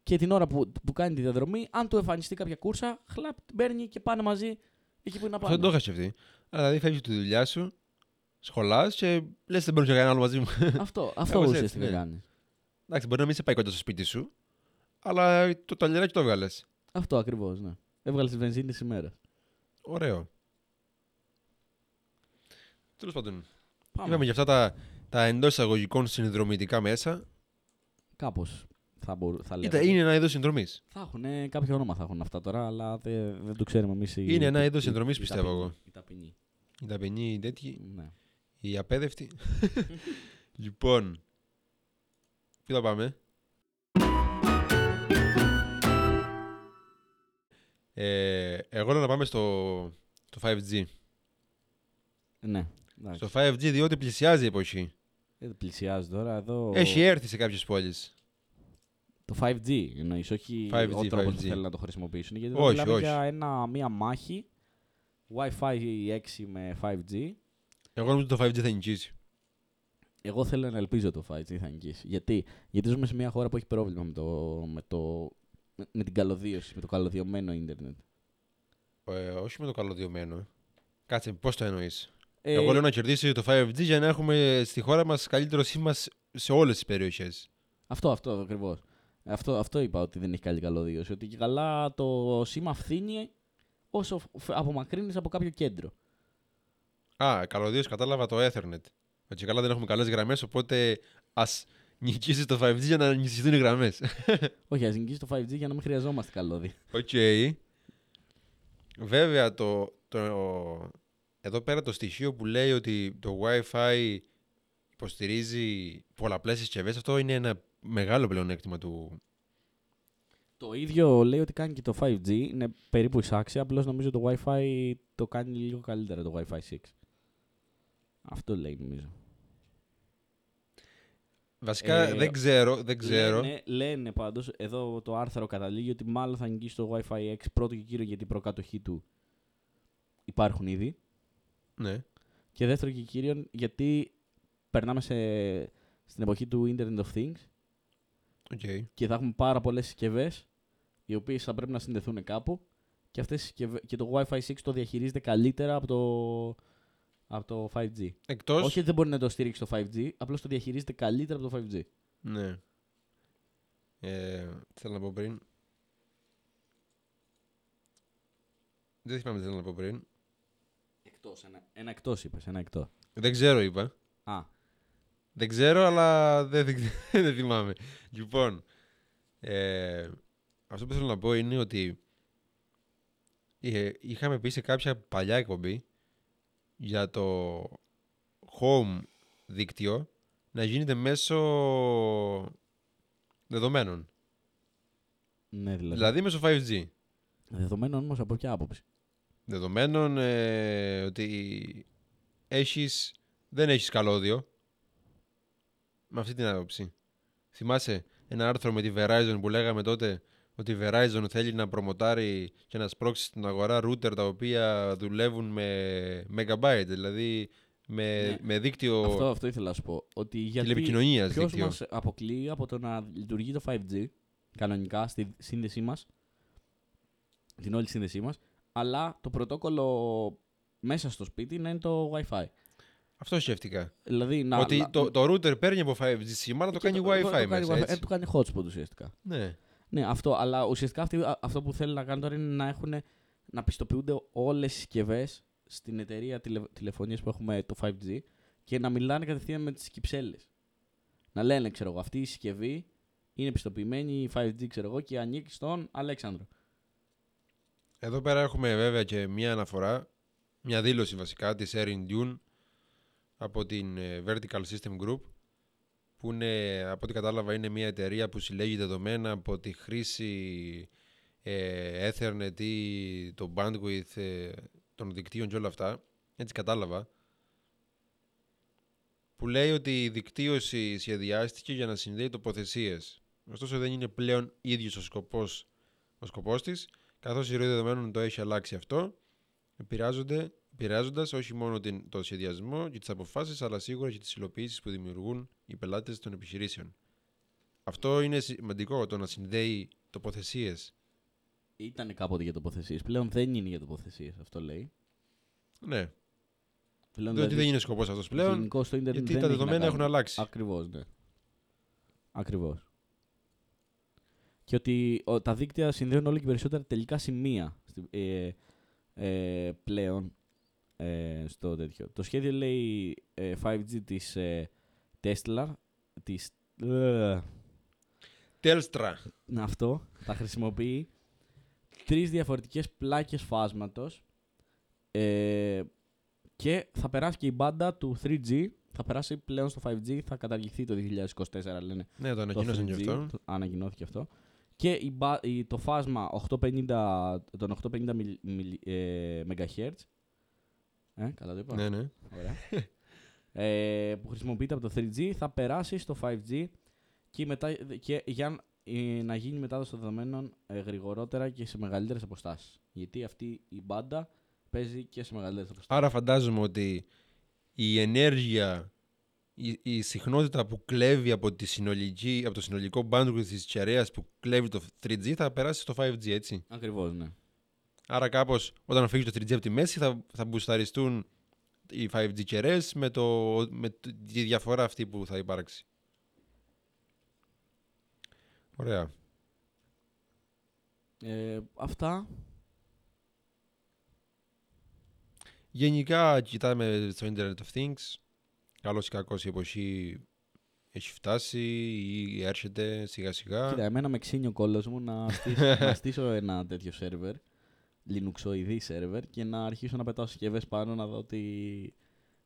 και την ώρα που, που κάνει τη διαδρομή, αν του εμφανιστεί κάποια κούρσα, χλαπ, την παίρνει και πάνε μαζί εκεί που είναι να Αυτό πάνε. δεν το είχα σκεφτεί. Αλλά δηλαδή φεύγεις από τη δουλειά σου, σχολάς και λες δεν παίρνω κανένα άλλο μαζί μου. αυτό [laughs] αυτό Κάπως έτσι, ουσιαστικά ναι. κάνεις. Εντάξει, μπορεί να μην σε πάει κοντά στο σπίτι σου, αλλά το ταλιράκι το έβγαλε. Αυτό ακριβώς, ναι. Έβγαλες τη βενζίνη ημέρα. Ωραίο. Τέλος πάντων, Πάμε. είπαμε για αυτά τα, τα εντός εισαγωγικών συνδρομητικά μέσα. Κάπως θα, μπορού, θα Ήταν, λέγαμε. είναι ένα είδος συνδρομής. Θα έχουν κάποιο όνομα θα έχουν αυτά τώρα, αλλά δεν, δεν το ξέρουμε εμείς. Είναι ένα είδος συνδρομής, πιστεύω εγώ. Η ταπεινή. Η ταπεινή, η τέτοιοι, Ναι. Η απέδευτη. λοιπόν, πού θα πάμε; Ε, εγώ λέω να πάμε στο, στο 5G. ναι. εντάξει. Στο 5G διότι πλησιάζει η εποχή. Δεν πλησιάζει τώρα εδώ. Έχει έρθει σε κάποιες πόλεις. Το 5G εννοείς, όχι 5G, ο τρόπος που 5G. θέλουν να το χρησιμοποιήσουν. Γιατί Όχι, όχι, μιλάμε όχι. για ένα, μία μάχη Wi-Fi 6 με 5G. Εγώ νομίζω ότι το 5G θα νικήσει. Εγώ θέλω να ελπίζω το 5G θα νικήσει. Γιατί, Γιατί ζούμε σε μια χώρα που έχει πρόβλημα με, το, με, το, με, με την καλωδίωση, με το καλωδιωμένο ίντερνετ. Ε, όχι με το καλωδιωμένο. Κάτσε, πώς το εννοείς; Ε, Εγώ λέω να κερδίσει το 5G για να έχουμε στη χώρα μας καλύτερο σήμα σε όλες τις περιοχές. Αυτό, αυτό ακριβώς. Αυτό, αυτό είπα ότι δεν έχει καλή καλωδίωση. Ότι και καλά το σήμα φθήνει όσο φ- απομακρύνεις από κάποιο κέντρο. Α, καλωδίως κατάλαβα το Ethernet. Έτσι καλά δεν έχουμε καλές γραμμές, οπότε ας ενισχύσεις το 5G για να ενισχυθούν οι γραμμές. [laughs] Όχι, ας ενισχύσεις το 5G για να μην χρειαζόμαστε καλώδια. Οκ. Βέβαια, το, το, εδώ πέρα το στοιχείο που λέει ότι το Wi-Fi υποστηρίζει πολλαπλές συσκευές, αυτό είναι ένα μεγάλο πλεονέκτημα του... Το ίδιο λέει ότι κάνει και το 5G. Είναι περίπου εισάξια. Απλώς νομίζω το Wi-Fi το κάνει λίγο καλύτερα το Wi-Fi 6. Αυτό λέει νομίζω. Βασικά Ε, δεν ξέρω, δεν ξέρω. Λένε, λένε πάντως, εδώ το άρθρο καταλήγει ότι μάλλον θα νικήσει το Wi-Fi 6 πρώτο και κύριο γιατί η προκατοχή του υπάρχουν ήδη. Ναι. Και δεύτερο και κύριο γιατί περνάμε σε, στην εποχή του Internet of Things Οκ. και θα έχουμε πάρα πολλές συσκευές οι οποίες θα πρέπει να συνδεθούν κάπου και, αυτές οι συσκευές, και το Wi-Fi 6 το διαχειρίζεται καλύτερα από το, από το 5G. Εκτός... Όχι ότι δεν μπορεί να το στηρίξει το 5G, απλώς το διαχειρίζεται καλύτερα από το 5G. Ναι. Ε, τι θέλω να πω πριν. Δεν θυμάμαι τι θέλω να πω πριν. Εκτός, ένα, ένα εκτός είπες, ένα εκτός. Δεν ξέρω, είπα. Α, Δεν ξέρω, αλλά δεν, δεν, [laughs] δεν θυμάμαι. Λοιπόν, ε, αυτό που θέλω να πω είναι ότι ε, είχαμε πει σε κάποια παλιά εκπομπή για το home δίκτυο να γίνεται μέσω δεδομένων. ναι δηλαδή. Δηλαδή μέσω 5G. Δεδομένων όμως από ποια άποψη; Δεδομένων ε, ότι έχεις, δεν έχεις καλώδιο. Με αυτή την άποψη. Θυμάσαι ένα άρθρο με τη Verizon που λέγαμε τότε ότι η Verizon θέλει να προμοτάρει και να σπρώξει στην αγορά router τα οποία δουλεύουν με megabyte, δηλαδή με, Ναι. με δίκτυο Αυτό, αυτό ήθελα να σου πω. Ότι γιατί τηλεπικοινωνίας ποιος δίκτυο. μας αποκλείει από το να λειτουργεί το 5G κανονικά στη σύνδεσή μας, την όλη σύνδεσή μας, αλλά το πρωτόκολλο μέσα στο σπίτι να είναι το Wi-Fi. Αυτό σκέφτηκα. Δηλαδή να, ότι να- το, το router παίρνει από 5G σήμα, αλλά το και κάνει το- Wi-Fi το κάνει μέσα, Wi-Fi, έτσι. ε, το κάνει hotspot ουσιαστικά. Ναι. Ναι, αυτό. Αλλά ουσιαστικά αυτοί, α- αυτό που θέλουν να κάνουν τώρα είναι να έχουν να πιστοποιούνται όλες οι συσκευές στην εταιρεία τηλε, τηλεφωνίας που έχουμε το 5G και να μιλάνε κατευθείαν με τις κυψέλες. Να λένε, ξέρω εγώ, αυτή η συσκευή είναι πιστοποιημένη 5G, ξέρω εγώ, και ανήκει στον Αλέξανδρο. Εδώ πέρα έχουμε βέβαια και μία αναφορά, μια δήλωση βασικά της Erin Dune, από την ε, Vertical System Group που είναι, από ό,τι κατάλαβα είναι μια εταιρεία που συλλέγει δεδομένα από τη χρήση ε, Ethernet ή το bandwidth ε, των δικτύων και όλα αυτά. Έτσι κατάλαβα. Που λέει ότι η δικτύωση σχεδιάστηκε για να συνδέει τοποθεσίες. Ωστόσο δεν είναι πλέον ίδιος ο σκοπός, ο σκοπός της, καθώς η ροή δεδομένων το έχει αλλάξει αυτό, επηρεάζοντας όχι μόνο την, το σχεδιασμό και τις αποφάσεις, αλλά σίγουρα και τις υλοποιήσεις που δημιουργούν οι πελάτες των επιχειρήσεων. Αυτό είναι σημαντικό το να συνδέει τοποθεσίες. Ήταν κάποτε για τοποθεσίες. Πλέον δεν είναι για τοποθεσίες, αυτό λέει. Ναι. Πλέον Διότι δεν είναι σκοπός αυτός πλέον. γενικώς στο ίντερνετ Γιατί δεν τα έχει να δεδομένα κάνει. έχουν αλλάξει. Ακριβώς, ναι. Ακριβώς. Και ότι ο, τα δίκτυα συνδέουν όλο και περισσότερα τελικά σημεία στη- ε, ε, πλέον ε, στο τέτοιο. Το σχέδιο λέει ε, 5G της ε, Tesla, της, ε, Τέλστρα. να, αυτό, θα χρησιμοποιεί τρεις διαφορετικές πλάκες φάσματος ε, και θα περάσει και η μπάντα του 3G, θα περάσει πλέον στο 5G, θα καταργηθεί το 2024 λένε Ναι, το το ανακοίνωσαν 3G, γι' αυτό. το- ανακοινώθηκε αυτό. Και η, μπα- η- το φάσμα 850, των 850 μιλ- μιλ- ε, MHz, ε, καλά το είπα, Ναι, ναι. Ωραία. ε, που χρησιμοποιείται από το 3G θα περάσει στο 5G και, μετά, και για ε, να γίνει μετάδοση των δεδομένων ε, γρηγορότερα και σε μεγαλύτερες αποστάσεις. Γιατί αυτή η μπάντα παίζει και σε μεγαλύτερες αποστάσεις. Άρα φαντάζομαι ότι η ενέργεια, η, η συχνότητα που κλέβει από, τη συνολική, από το συνολικό bandwidth της κεραίας που κλέβει το 3G θα περάσει στο 5G, έτσι; Ακριβώς, ναι. Άρα κάπως όταν φύγεις το 3G από τη μέση θα, θα μπουσταριστούν οι 5G κεραίες με, το, με το- τη διαφορά αυτή που θα υπάρξει. Ωραία. Ε, αυτά. Γενικά κοιτάμε στο Internet of Things. Καλώς ή κακώς η εποχή έχει φτάσει ή έρχεται σιγά σιγά. Κοίτα, εμένα με ξύνει ο κόλλος μου να στήσω, [laughs] να στήσω ένα τέτοιο σερβερ, λινουξοειδή σερβερ και να αρχίσω να πετάω συσκευές πάνω να δω τι,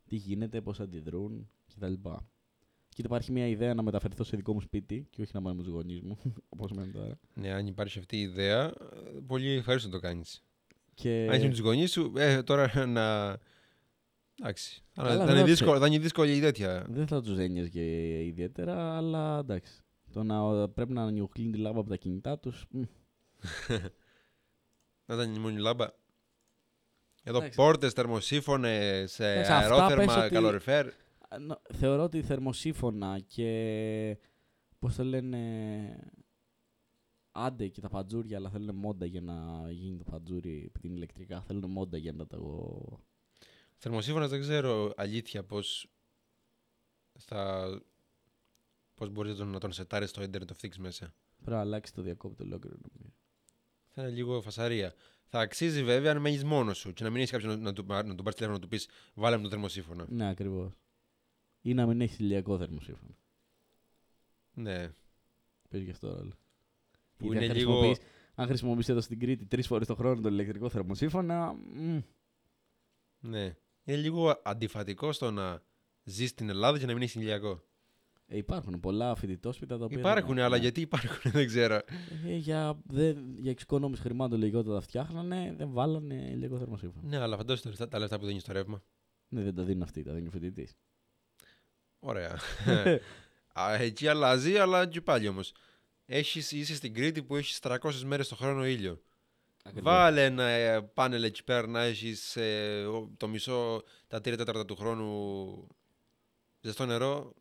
τι γίνεται, πώς αντιδρούν κτλ. Και υπάρχει μια ιδέα να μεταφερθώ σε δικό μου σπίτι και όχι να μένω με τους γονείς μου, [laughs] όπως μένω τώρα. Ναι, αν υπάρχει αυτή η ιδέα, ε, πολύ ευχαριστώ να το κάνεις. Και... Αν είσαι με τους γονείς σου, ε, τώρα να... Εντάξει. Θα, Καλά, θα, δεν είναι θα δύσκολο, θα είναι δύσκολη η τέτοια. Δεν θα τους έννοιες και ιδιαίτερα, αλλά εντάξει. Το να πρέπει να νιουκλίνει τη λάμπα από τα κινητά τους, [laughs] μ, Να ήταν η μόνη λάμπα. Εδώ Εντάξει. πόρτες, θερμοσύφωνες, ε, Εντάξει, αυτά πες αερόθερμα, ότι- καλοριφέρ. Α, νο- Θεωρώ ότι θερμοσύφωνα και πώς το λένε άντε και τα παντζούρια αλλά θέλουν μόντα για να γίνει το παντζούρι επειδή είναι ηλεκτρικά θέλουν μόντα για να το Θερμοσύφωνας δεν ξέρω αλήθεια πώς θα... Πώς μπορείς να τον, να τον σετάρεις στο Internet of Things μέσα. πρέπει να αλλάξει το διακόπτω ολόκληρο νομίζω. Θα είναι λίγο φασαρία. Θα αξίζει βέβαια αν μένεις μόνος σου και να μην έχεις κάποιον να, να, του, να τον πάρεις τηλέφωνο να του πεις Βάλε μου το θερμοσύφωνο. Ναι ακριβώς. Ή να μην έχεις ηλιακό θερμοσύφωνο. Ναι. Παίζει γι' αυτό ρόλο. Που Γιατί είναι αν λίγο- χρησιμοποιείς- Αν χρησιμοποιήσει εδώ στην Κρήτη τρεις φορές το χρόνο το ηλεκτρικό θερμοσύφωνα. μ, ναι. Είναι λίγο αντιφατικό στο να ζεις στην Ελλάδα και να μην έχεις ηλιακό. Ε, υπάρχουν πολλά φοιτητόσπιτα τα οποία. δεν Υπάρχουν, έχουν. αλλά γιατί υπάρχουν, δεν ξέρω. Ε, για, δεν, για εξοικονόμηση χρημάτων λιγότερο τα φτιάχνανε, δεν βάλανε ηλιακό θερμοσύφωνο. ναι, αλλά φαντάζομαι τα λεφτά, τα λεφτά που δίνεις στο ρεύμα. Ναι, δεν τα δίνουν αυτοί, τα δίνει ο φοιτητής. Ωραία. [laughs] Α, εκεί αλλάζει, αλλά και πάλι όμως. Έχεις, είσαι στην Κρήτη που έχεις 300 μέρες το χρόνο ήλιο. Βάλε ένα ε, πάνελ εκεί πέρα να έχεις το μισό, τα τρία τέταρτα του χρόνου ζεστό νερό.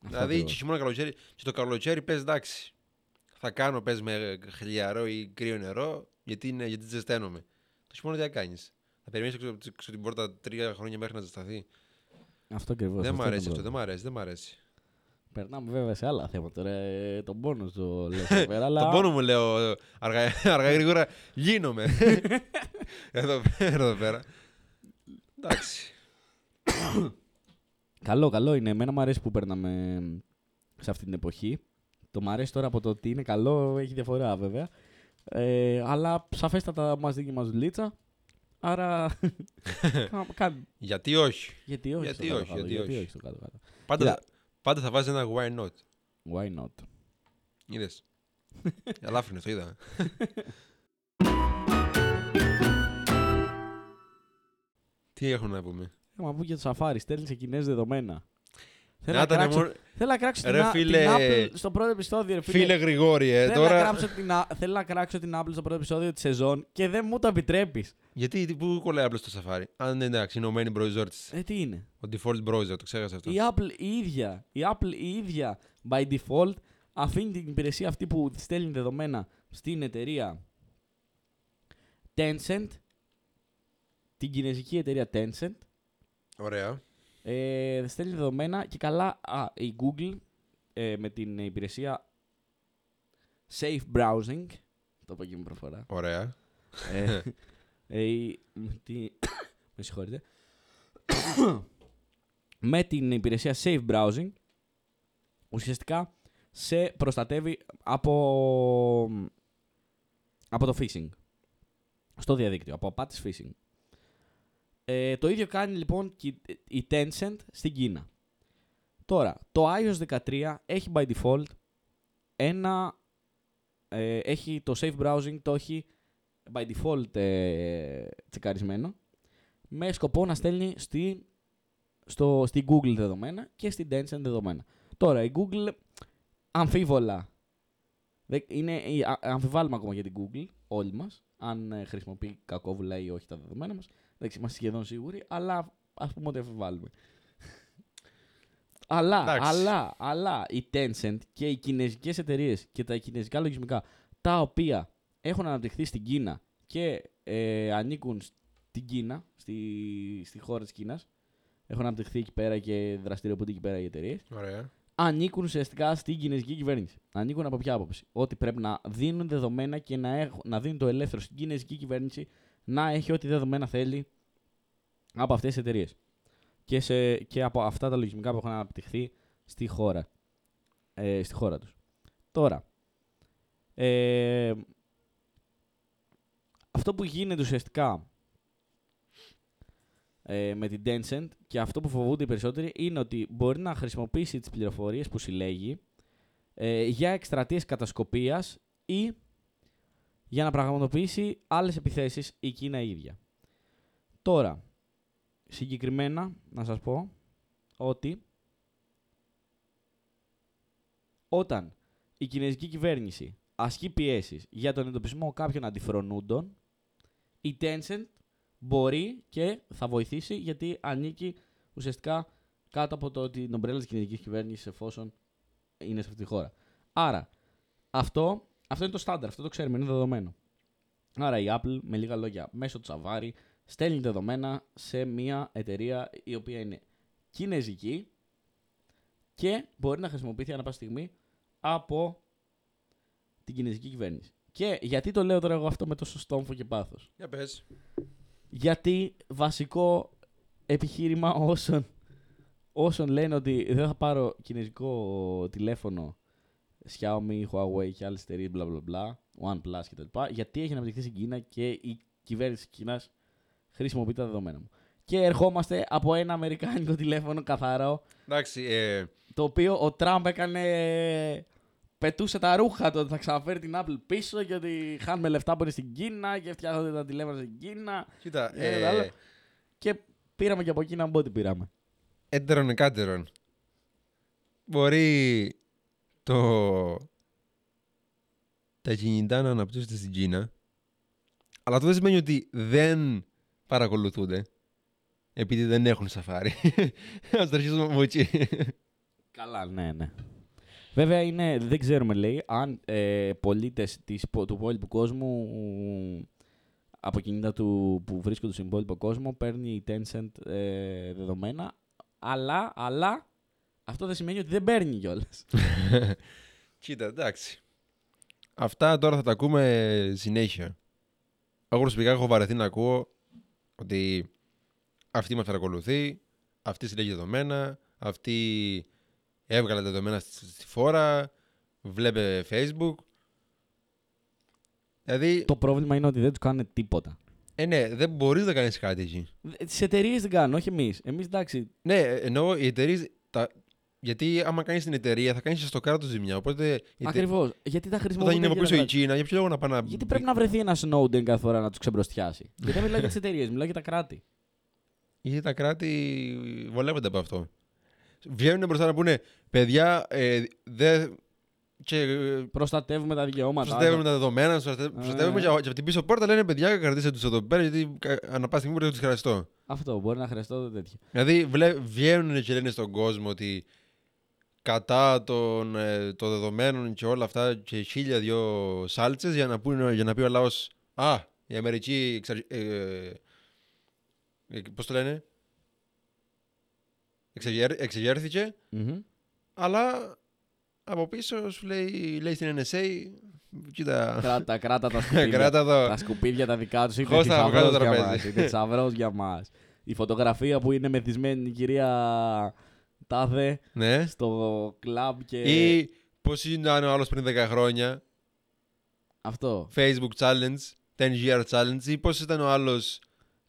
Δηλαδή και χειμώνα καλοκαίρι, και το καλοκαίρι πες εντάξει. Θα κάνω πες με χλιαρό ή κρύο νερό γιατί, είναι, γιατί ζεσταίνομαι. Το χειμώνα τι θα κάνεις; Θα περιμένεις έξω, έξω από την πόρτα τρία χρόνια μέχρι να ζεσταθεί; Αυτό ακριβώς. δεν μ' αρέσει αυτό, δεν μ' αρέσει, δεν μ' αρέσει. Περνάμε βέβαια σε άλλα θέματα. Τώρα, ε, τον πόνο το λέω εδώ [laughs] πέρα, αλλά. Τον πόνο μου λέω αργά, αργά γρήγορα γίνομαι. [laughs] εδώ, πέρα, εδώ πέρα. Εντάξει. [coughs] Καλό, καλό είναι. Εμένα μου αρέσει που παίρναμε σε αυτή την εποχή. Το μ' αρέσει τώρα από το ότι είναι καλό, έχει διαφορά βέβαια. Ε, αλλά σαφέστατα μας δίνει μας δουλίτσα. Άρα. [laughs] κα- κα- Γιατί όχι; γιατί όχι. Γιατί στο όχι, κάτω-κάτω, γιατί όχι; όχι στο κάτω-κάτω. Πάντα, Κοίτα. πάντα θα βάζεις ένα why not. Why not; Είδες. [laughs] Ελάφρυνες, το είδα. [laughs] Τι έχουμε να πούμε; Θέλω να πω για το Safari, στέλνει σε κοινές δεδομένα. Θέλω Να να, ήταν κράξω, μόνο- θέλω να κράξω την, Ρε Α- φίλε- την Apple στο πρώτο επεισόδιο. Ρε φίλε. Φίλε Γρηγόρη, ε, θέλω, να τώρα. κράξω την, Α- θέλω να κράξω την Apple στο πρώτο επεισόδιο της σεζόν και δεν μου το επιτρέπεις. Γιατί τι- πού κολλάει απλώ το Safari; Αν είναι εντάξει, είναι ο main browser της. Ε, τι είναι; Ο default browser, το ξέχασα αυτό. Η Apple η ίδια, η Apple η ίδια by default αφήνει την υπηρεσία αυτή που στέλνει δεδομένα στην εταιρεία Tencent, την κινέζικη εταιρεία Tencent, Ωραία. ε, στέλνει δεδομένα και καλά α, η Google ε, με την υπηρεσία Safe Browsing, το είπα και με προφορά, Ωραία. ε, [laughs] ε, η- με τη- [coughs] με συγχωρείτε. [coughs] με την υπηρεσία Safe Browsing ουσιαστικά σε προστατεύει από, από το phishing στο διαδίκτυο, από απάτης phishing. Ε, το ίδιο κάνει λοιπόν και η- η Tencent στην Κίνα. Τώρα, το iOS 13 έχει by default ένα... ε, έχει το safe browsing, το έχει by default ε, τσεκαρισμένο με σκοπό να στέλνει στη, στο, στη Google δεδομένα και στην Tencent δεδομένα. Τώρα, η Google αμφίβολα δεν- είναι, η- α- αμφιβάλλουμε ακόμα για την Google, όλοι μας, αν ε, χρησιμοποιεί κακόβουλα ή όχι τα δεδομένα μας. Εντάξει, είμαστε σχεδόν σίγουροι, αλλά ας πούμε ότι αμφιβάλλουμε. αλλά, Εντάξει. αλλά, αλλά η Tencent και οι κινέζικες εταιρείες και τα κινέζικα λογισμικά τα οποία έχουν αναπτυχθεί στην Κίνα και ε, ανήκουν στην Κίνα, στη, στη χώρα της Κίνας, έχουν αναπτυχθεί εκεί πέρα και δραστηριοποιούνται εκεί πέρα οι εταιρείες, Ωραία. ανήκουν ουσιαστικά στην κινέζικη κυβέρνηση. Ανήκουν από ποια άποψη; Ότι πρέπει να δίνουν δεδομένα και να, έχουν, να δίνουν το ελεύθερο στην κινέζικη κυβέρνηση να έχει ό,τι δεδομένα θέλει από αυτές τις εταιρείες. Και, σε, και από αυτά τα λογισμικά που έχουν αναπτυχθεί στη χώρα. Ε, στη χώρα τους. Τώρα, ε, αυτό που γίνεται ουσιαστικά ε, με την Tencent και αυτό που φοβούνται οι περισσότεροι είναι ότι μπορεί να χρησιμοποιήσει τις πληροφορίες που συλλέγει ε, για εκστρατείες κατασκοπίας ή για να πραγματοποιήσει άλλες επιθέσεις η Κίνα η ίδια. Τώρα, συγκεκριμένα να σας πω ότι όταν η κινέζικη κυβέρνηση ασκεί πιέσεις για τον εντοπισμό κάποιων αντιφρονούντων, η Tencent μπορεί και θα βοηθήσει γιατί ανήκει ουσιαστικά κάτω από το, την ομπρέλα της κινέζικης κυβέρνησης εφόσον είναι σε αυτή τη χώρα. Άρα, αυτό, αυτό είναι το στάνταρ, αυτό το ξέρουμε, είναι δεδομένο. Άρα η Apple, με λίγα λόγια, μέσω του Safari, στέλνει δεδομένα σε μια εταιρεία η οποία είναι κινέζικη και μπορεί να χρησιμοποιηθεί ανά πάσα στιγμή από την κινέζικη κυβέρνηση. Και γιατί το λέω τώρα εγώ αυτό με τόσο στόμφο και πάθος; Για πες. Γιατί βασικό επιχείρημα όσων, όσων λένε ότι δεν θα πάρω κινέζικο τηλέφωνο Xiaomi, Huawei και άλλες εταιρείες bla bla bla, OnePlus κτλ. Γιατί έχει αναπτυχθεί στην Κίνα και η κυβέρνηση της Κίνας χρησιμοποιεί τα δεδομένα μου. Και ερχόμαστε από ένα αμερικάνικο τηλέφωνο καθαρό, Εντάξει, ε, το οποίο ο Τραμπ έκανε... Πετούσε τα ρούχα του ότι θα ξαναφέρει την Apple πίσω και ότι χάνουμε λεφτά που είναι στην Κίνα και φτιάχνονται τα τηλέφωνα στην Κίνα. κοίτα, Ε, άλλο. ε, Και πήραμε και από εκεί να μπω ό,τι πήραμε. έντερον εκάτερον. Μπορεί το... τα κινητά να αναπτύσσονται στην Κίνα, αλλά αυτό δεν σημαίνει ότι δεν παρακολουθούνται, επειδή δεν έχουν σαφάρι. [laughs] Ας το αρχίσουμε από εκεί. Καλά, ναι, ναι. Βέβαια, είναι, δεν ξέρουμε, λέει, αν ε, πολίτες της, του υπόλοιπου κόσμου από κινητά του που βρίσκονται στον υπόλοιπο κόσμο παίρνει η Tencent ε, δεδομένα, αλλά, αλλά αυτό δεν σημαίνει ότι δεν παίρνει κιόλας. [laughs] Κοίτα, εντάξει. Αυτά τώρα θα τα ακούμε συνέχεια. Εγώ προσωπικά έχω βαρεθεί να ακούω ότι αυτή μας παρακολουθεί, αυτή συλλέγει δεδομένα, αυτή έβγαλε τα δεδομένα στη, στη φόρα, βλέπε facebook. Δηλαδή, Το πρόβλημα είναι ότι δεν τους κάνουν τίποτα. Ε, ναι, δεν μπορείς να κάνεις κάτι εκεί. Τις εταιρείες δεν κάνουν, όχι εμείς. Εμείς εντάξει. Ναι, εννοώ οι εταιρείες. Τα... Γιατί άμα κάνεις την εταιρεία θα κάνεις στο κράτος ζημιά. Οπότε. η τε- Ακριβώς. Γιατί τα χρησιμοποιούν. Όταν είναι από πίσω η Κίνα, για ποιο λόγο να πάει να. Γιατί πρέπει να βρεθεί ένας Snowden κάθε φορά να τους ξεμπροστιάσει. [laughs] Γιατί δεν μιλάω για τις εταιρείες, μιλάω για τα κράτη. Γιατί τα κράτη βολεύονται από αυτό. Βγαίνουν μπροστά να πούνε παιδιά, ε, δεν. Και ε, Προστατεύουμε τα δικαιώματα. προστατεύουμε τα δεδομένα, προστατε- προστατεύουμε Ε. και, και από την πίσω πόρτα λένε παιδιά, κρατήστε τους εδώ πέρα, γιατί κα- ανά πάσα στιγμή μπορεί να τους χρειαστώ. Αυτό μπορεί να χρειαστώ τέτοιο. Δηλαδή βλέ, βγαίνουν και λένε στον κόσμο ότι κατά των, ε, των δεδομένων και όλα αυτά και χίλια δυο σάλτσες για να, πούνε, για να πει ο λαός «Α, η Αμερική εξαρ... ε, ε, πώς το λένε» εξεγέρ, εξεγέρθηκε Μμμ. αλλά από πίσω σου λέει, λέει στην NSA κοίτα Κράτα, κράτα τα [laughs] σκουπίδια. κράτα εδώ τα σκουπίδια τα δικά τους είναι Χώστα από κάτω το θησαυρός για τραπέζι. μας. Είναι θησαυρός για μας. Η φωτογραφία που είναι μεθυσμένη η κυρία Τάδε ναι. στο κλαμπ και. ή πώς ήταν ο άλλος πριν 10 χρόνια; Αυτό. Facebook challenge 10 year challenge ή πώς ήταν ο άλλος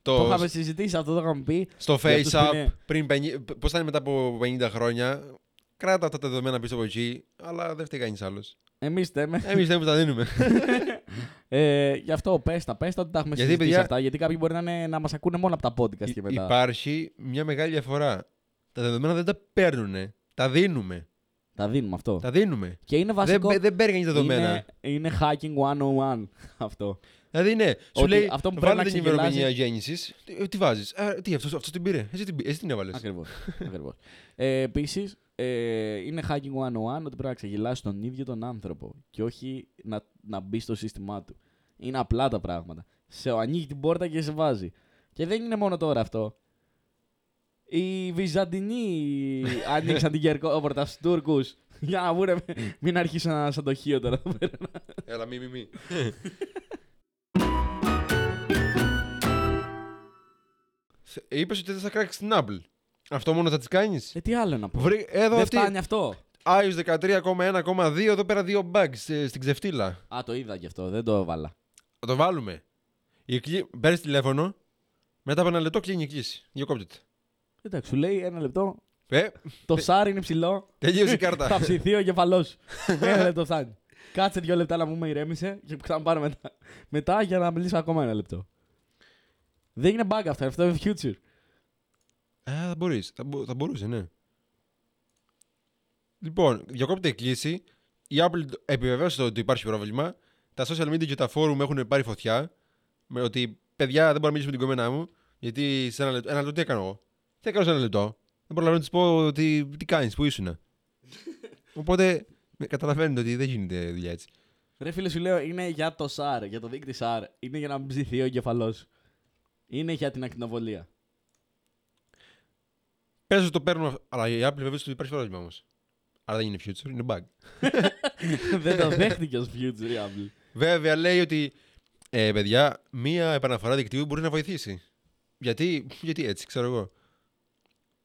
Το το, είχαμε συζητήσει αυτό, το είχαμε πει. στο Για αυτούς face που up είναι- πριν 50, πώς ήταν μετά από 50 χρόνια κράτα αυτά τα δεδομένα πίσω από εκεί αλλά δεν φταίει κανείς άλλος Εμείς θέμε. εμείς δεν τα δίνουμε [laughs] Ε, γι' αυτό πες τα, πες τα ότι τα έχουμε Γιατί, συζητήσει παιδιά, αυτά. Γιατί κάποιοι μπορεί να, είναι, να μας ακούνε μόνο από τα podcast και Υ- μετά. υπάρχει μια μεγάλη διαφορά τα δεδομένα δεν τα παίρνουν τα δίνουμε Τα δίνουμε αυτό. τα δίνουμε Και είναι δεν, βασικό. μπαι- δεν παίρνει κανείς δεδομένα είναι, είναι hacking 101 [laughs] αυτό. Δηλαδή, ναι, σου Ότι λέει, αυτό που πρέπει βάλε να την ξεγελάσει- ημερομηνία γέννησης. Τι, τι βάζεις; Τι, αυτό αυτός την πήρε. Εσύ την, πή- εσύ την έβαλες. Ακριβώς. Ακριβώς. Ε, Επίσης, ε, είναι hacking 101 ότι πρέπει να ξεγελάσεις τον ίδιο τον άνθρωπο και όχι να, να μπεις στο σύστημά του. Είναι απλά τα πράγματα. Σε ανοίγει την πόρτα και σε βάζει. Και δεν είναι μόνο τώρα αυτό. Οι Βυζαντινοί ανοίξαν την κερκόπορτα στου Τούρκους. Για να βγουν. Μην αρχίσω ένα σαντοχείο τώρα. εδώ πέρα. Έλα, μη, μη, μη. Είπες ότι δεν θα κράξεις την Apple. Αυτό μόνο θα τη κάνεις; ε, τι άλλο να πω. Βρει... Εδώ δεν αυτή. φτάνει αυτό. iOS 13,1,2. Εδώ πέρα δύο bugs ε, στην ξεφτύλα. Α, το είδα και αυτό. Δεν το έβαλα. Θα το βάλουμε. Η κλή... Παίρνεις τηλέφωνο. Μετά από ένα λεπτό κλείνει η κλίση. Διακόπτεται. Εντάξει, σου λέει ένα λεπτό. Ε, Το σάρ είναι ψηλό. τελείωσε η Θα κάρτα. ψηθεί ο κεφαλό σου. [laughs] ένα λεπτό φτάνει. Κάτσε δύο λεπτά να μου με ηρέμησε και ξαναπάρω μετά. Μετά για να μιλήσω ακόμα ένα λεπτό. Δεν είναι bug αυτό, αυτό είναι future. Ε, θα μπορείς. Θα, μπο- θα μπορούσε, ναι. Λοιπόν, διακόπτεται η κλίση. Η Apple επιβεβαίωσε ότι υπάρχει πρόβλημα. Τα social media και τα forum έχουν πάρει φωτιά. Με ότι παιδιά δεν μπορώ να μιλήσω με την κομμένα μου. Γιατί σε ένα λεπτό, ένα λεπτό τι έκανα εγώ; Τι έκανα σε ένα λεπτό. Δεν προλαβαίνω να της πω τι, τι κάνεις, πού ήσουν. [laughs] Οπότε με- καταλαβαίνετε ότι δεν γίνεται δουλειά έτσι. Ρε φίλε, σου λέω είναι για το SAR, για το δείκτη SAR. Είναι για να μην ψηθεί ο κεφαλό σου. Είναι για την ακτινοβολία. Πες ότι το παίρνουμε. Αλλά η Apple βέβαια ότι υπάρχει πρόβλημα όμως. Άρα δεν είναι future, είναι bug. [laughs] Δεν το [laughs] δέχτηκε ως future η Apple. Βέβαια λέει ότι ε, παιδιά, μία επαναφορά δικτύου μπορεί να βοηθήσει. Γιατί, γιατί έτσι, ξέρω εγώ.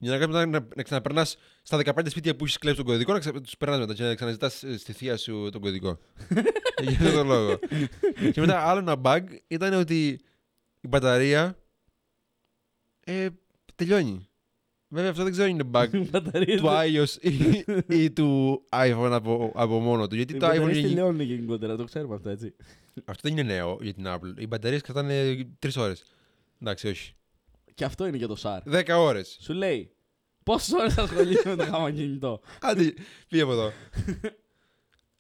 Για να, κάνεις- να, να, να ξαναπερνάς στα 15 σπίτια που έχεις κλέψει τον κωδικό, να ξα, τους περνάς μετά και να ξαναζητάς στη θεία σου τον κωδικό. [laughs] Για αυτόν τον λόγο. και μετά άλλο ένα bug ήταν ότι η μπαταρία ε, τελειώνει. Βέβαια αυτό δεν ξέρω αν είναι bug [laughs] Μπαταρίες του iOS ή, ή του iPhone από, από μόνο του. Γιατί Οι το iPhone μπαταρίες είναι τελειώνουν γενικότερα, το ξέρουμε αυτό έτσι. αυτό δεν είναι νέο για την Apple. Οι μπαταρίες κρατάνε 3 ώρες. Εντάξει, όχι. Και αυτό είναι για το SAR. 10 ώρες. Σου λέει, πόσε ώρε ασχολείσαι με το γάμα κινητό; Άντε, πήγε από εδώ.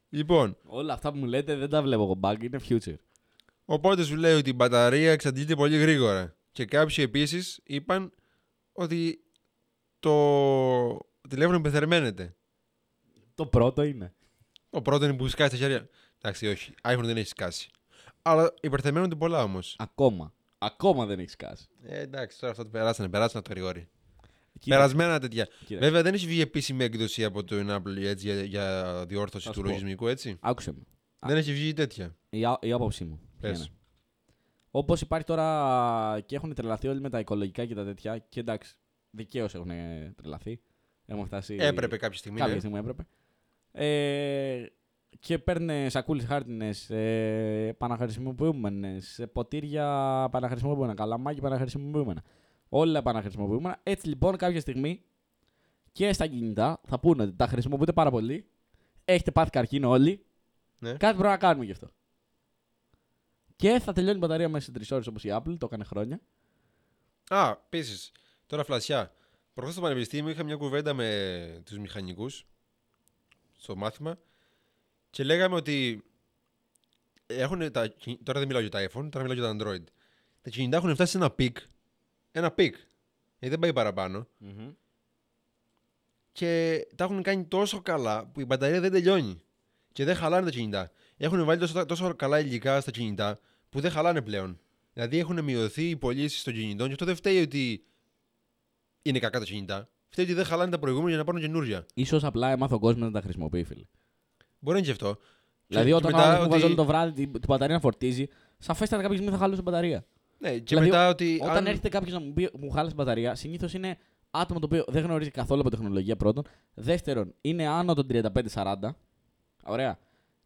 λοιπόν, Όλα αυτά που μου λέτε δεν τα βλέπω εγώ bug, είναι future. οπότε σου λέει ότι η μπαταρία εξαντλείται πολύ γρήγορα. Και κάποιοι επίσης είπαν ότι το τηλέφωνο υπεθερμαίνεται. Το πρώτο είναι. Το πρώτο είναι που σκάσει τα χέρια. Εντάξει, όχι. iPhone δεν έχει σκάσει. Αλλά υπερθερμαίνονται πολλά όμως. Ακόμα. Ακόμα δεν έχει σκάσει. Ε, εντάξει, τώρα αυτό το περάσανε. Περάσανε το γρήγορη. Κοίτα, Περασμένα τέτοια. κοίτα, Βέβαια δεν έχει βγει επίσημη έκδοση από το Apple έτσι, για, για διόρθωση Θα του σου πω. λογισμικού, έτσι; Άκουσε με. Α. Δεν έχει βγει τέτοια. Η, α- η άποψή μου. Πες. Όπως υπάρχει τώρα και έχουν τρελαθεί όλοι με τα οικολογικά και τα τέτοια. Και εντάξει, δικαίως έχουν τρελαθεί. Έχουμε φτάσει. Έπρεπε κάποια στιγμή. Κάποια ναι. στιγμή έπρεπε. Ε, και παίρνει σακούλες χάρτινες, ε, επαναχρησιμοποιούμενε, ποτήρια επαναχρησιμοποιούμενα, καλαμάκι επαναχρησιμοποιούμενα. Όλα επαναχρησιμοποιούμενα. Έτσι λοιπόν κάποια στιγμή και στα κινητά θα πούνε ότι τα χρησιμοποιείτε πάρα πολύ. Έχετε πάθει καρκίνο όλοι. Ναι. Κάτι πρέπει να κάνουμε γι' αυτό. Και θα τελειώνει η μπαταρία μέσα σε τρεις ώρες όπως η Apple, το έκανε χρόνια. Α, επίσης, τώρα φλασιά. Προχθές στο Πανεπιστήμιο είχα μια κουβέντα με τους μηχανικούς στο μάθημα και λέγαμε ότι έχουν τα, κι- τώρα δεν μιλάω για τα iPhone, τώρα μιλάω για τα Android. Τα κινητά έχουν φτάσει σε ένα peak. Ένα peak. Γιατί δεν πάει παραπάνω. Και τα έχουν κάνει τόσο καλά που η μπαταρία δεν τελειώνει. Και δεν χαλάνε τα κινητά. Έχουν βάλει τόσο, τόσο καλά υλικά στα κινητά που δεν χαλάνε πλέον. Δηλαδή έχουν μειωθεί οι πωλήσεις των κινητών και αυτό δεν φταίει ότι είναι κακά τα κινητά. Φταίει ότι δεν χαλάνε τα προηγούμενα για να πάρουν καινούργια. σω απλά έμαθε ο κόσμος να τα χρησιμοποιεί, φίλε. Μπορεί να είναι και αυτό. Δηλαδή, και όταν μετά ο άλλο μου βάζει ότι- όλο το βράδυ την, την μπαταρία να φορτίζει, σαφέστατα κάποια στιγμή θα χαλούσε την μπαταρία. Ναι, και Δηλαδή, μετά ότι. Όταν αν- έρχεται κάποιος να μου πει μου χάλασε την μπαταρία, συνήθως είναι άτομο το οποίο δεν γνωρίζει καθόλου από τεχνολογία πρώτον. Δεύτερον, είναι άνω των 35-40. Ωραία.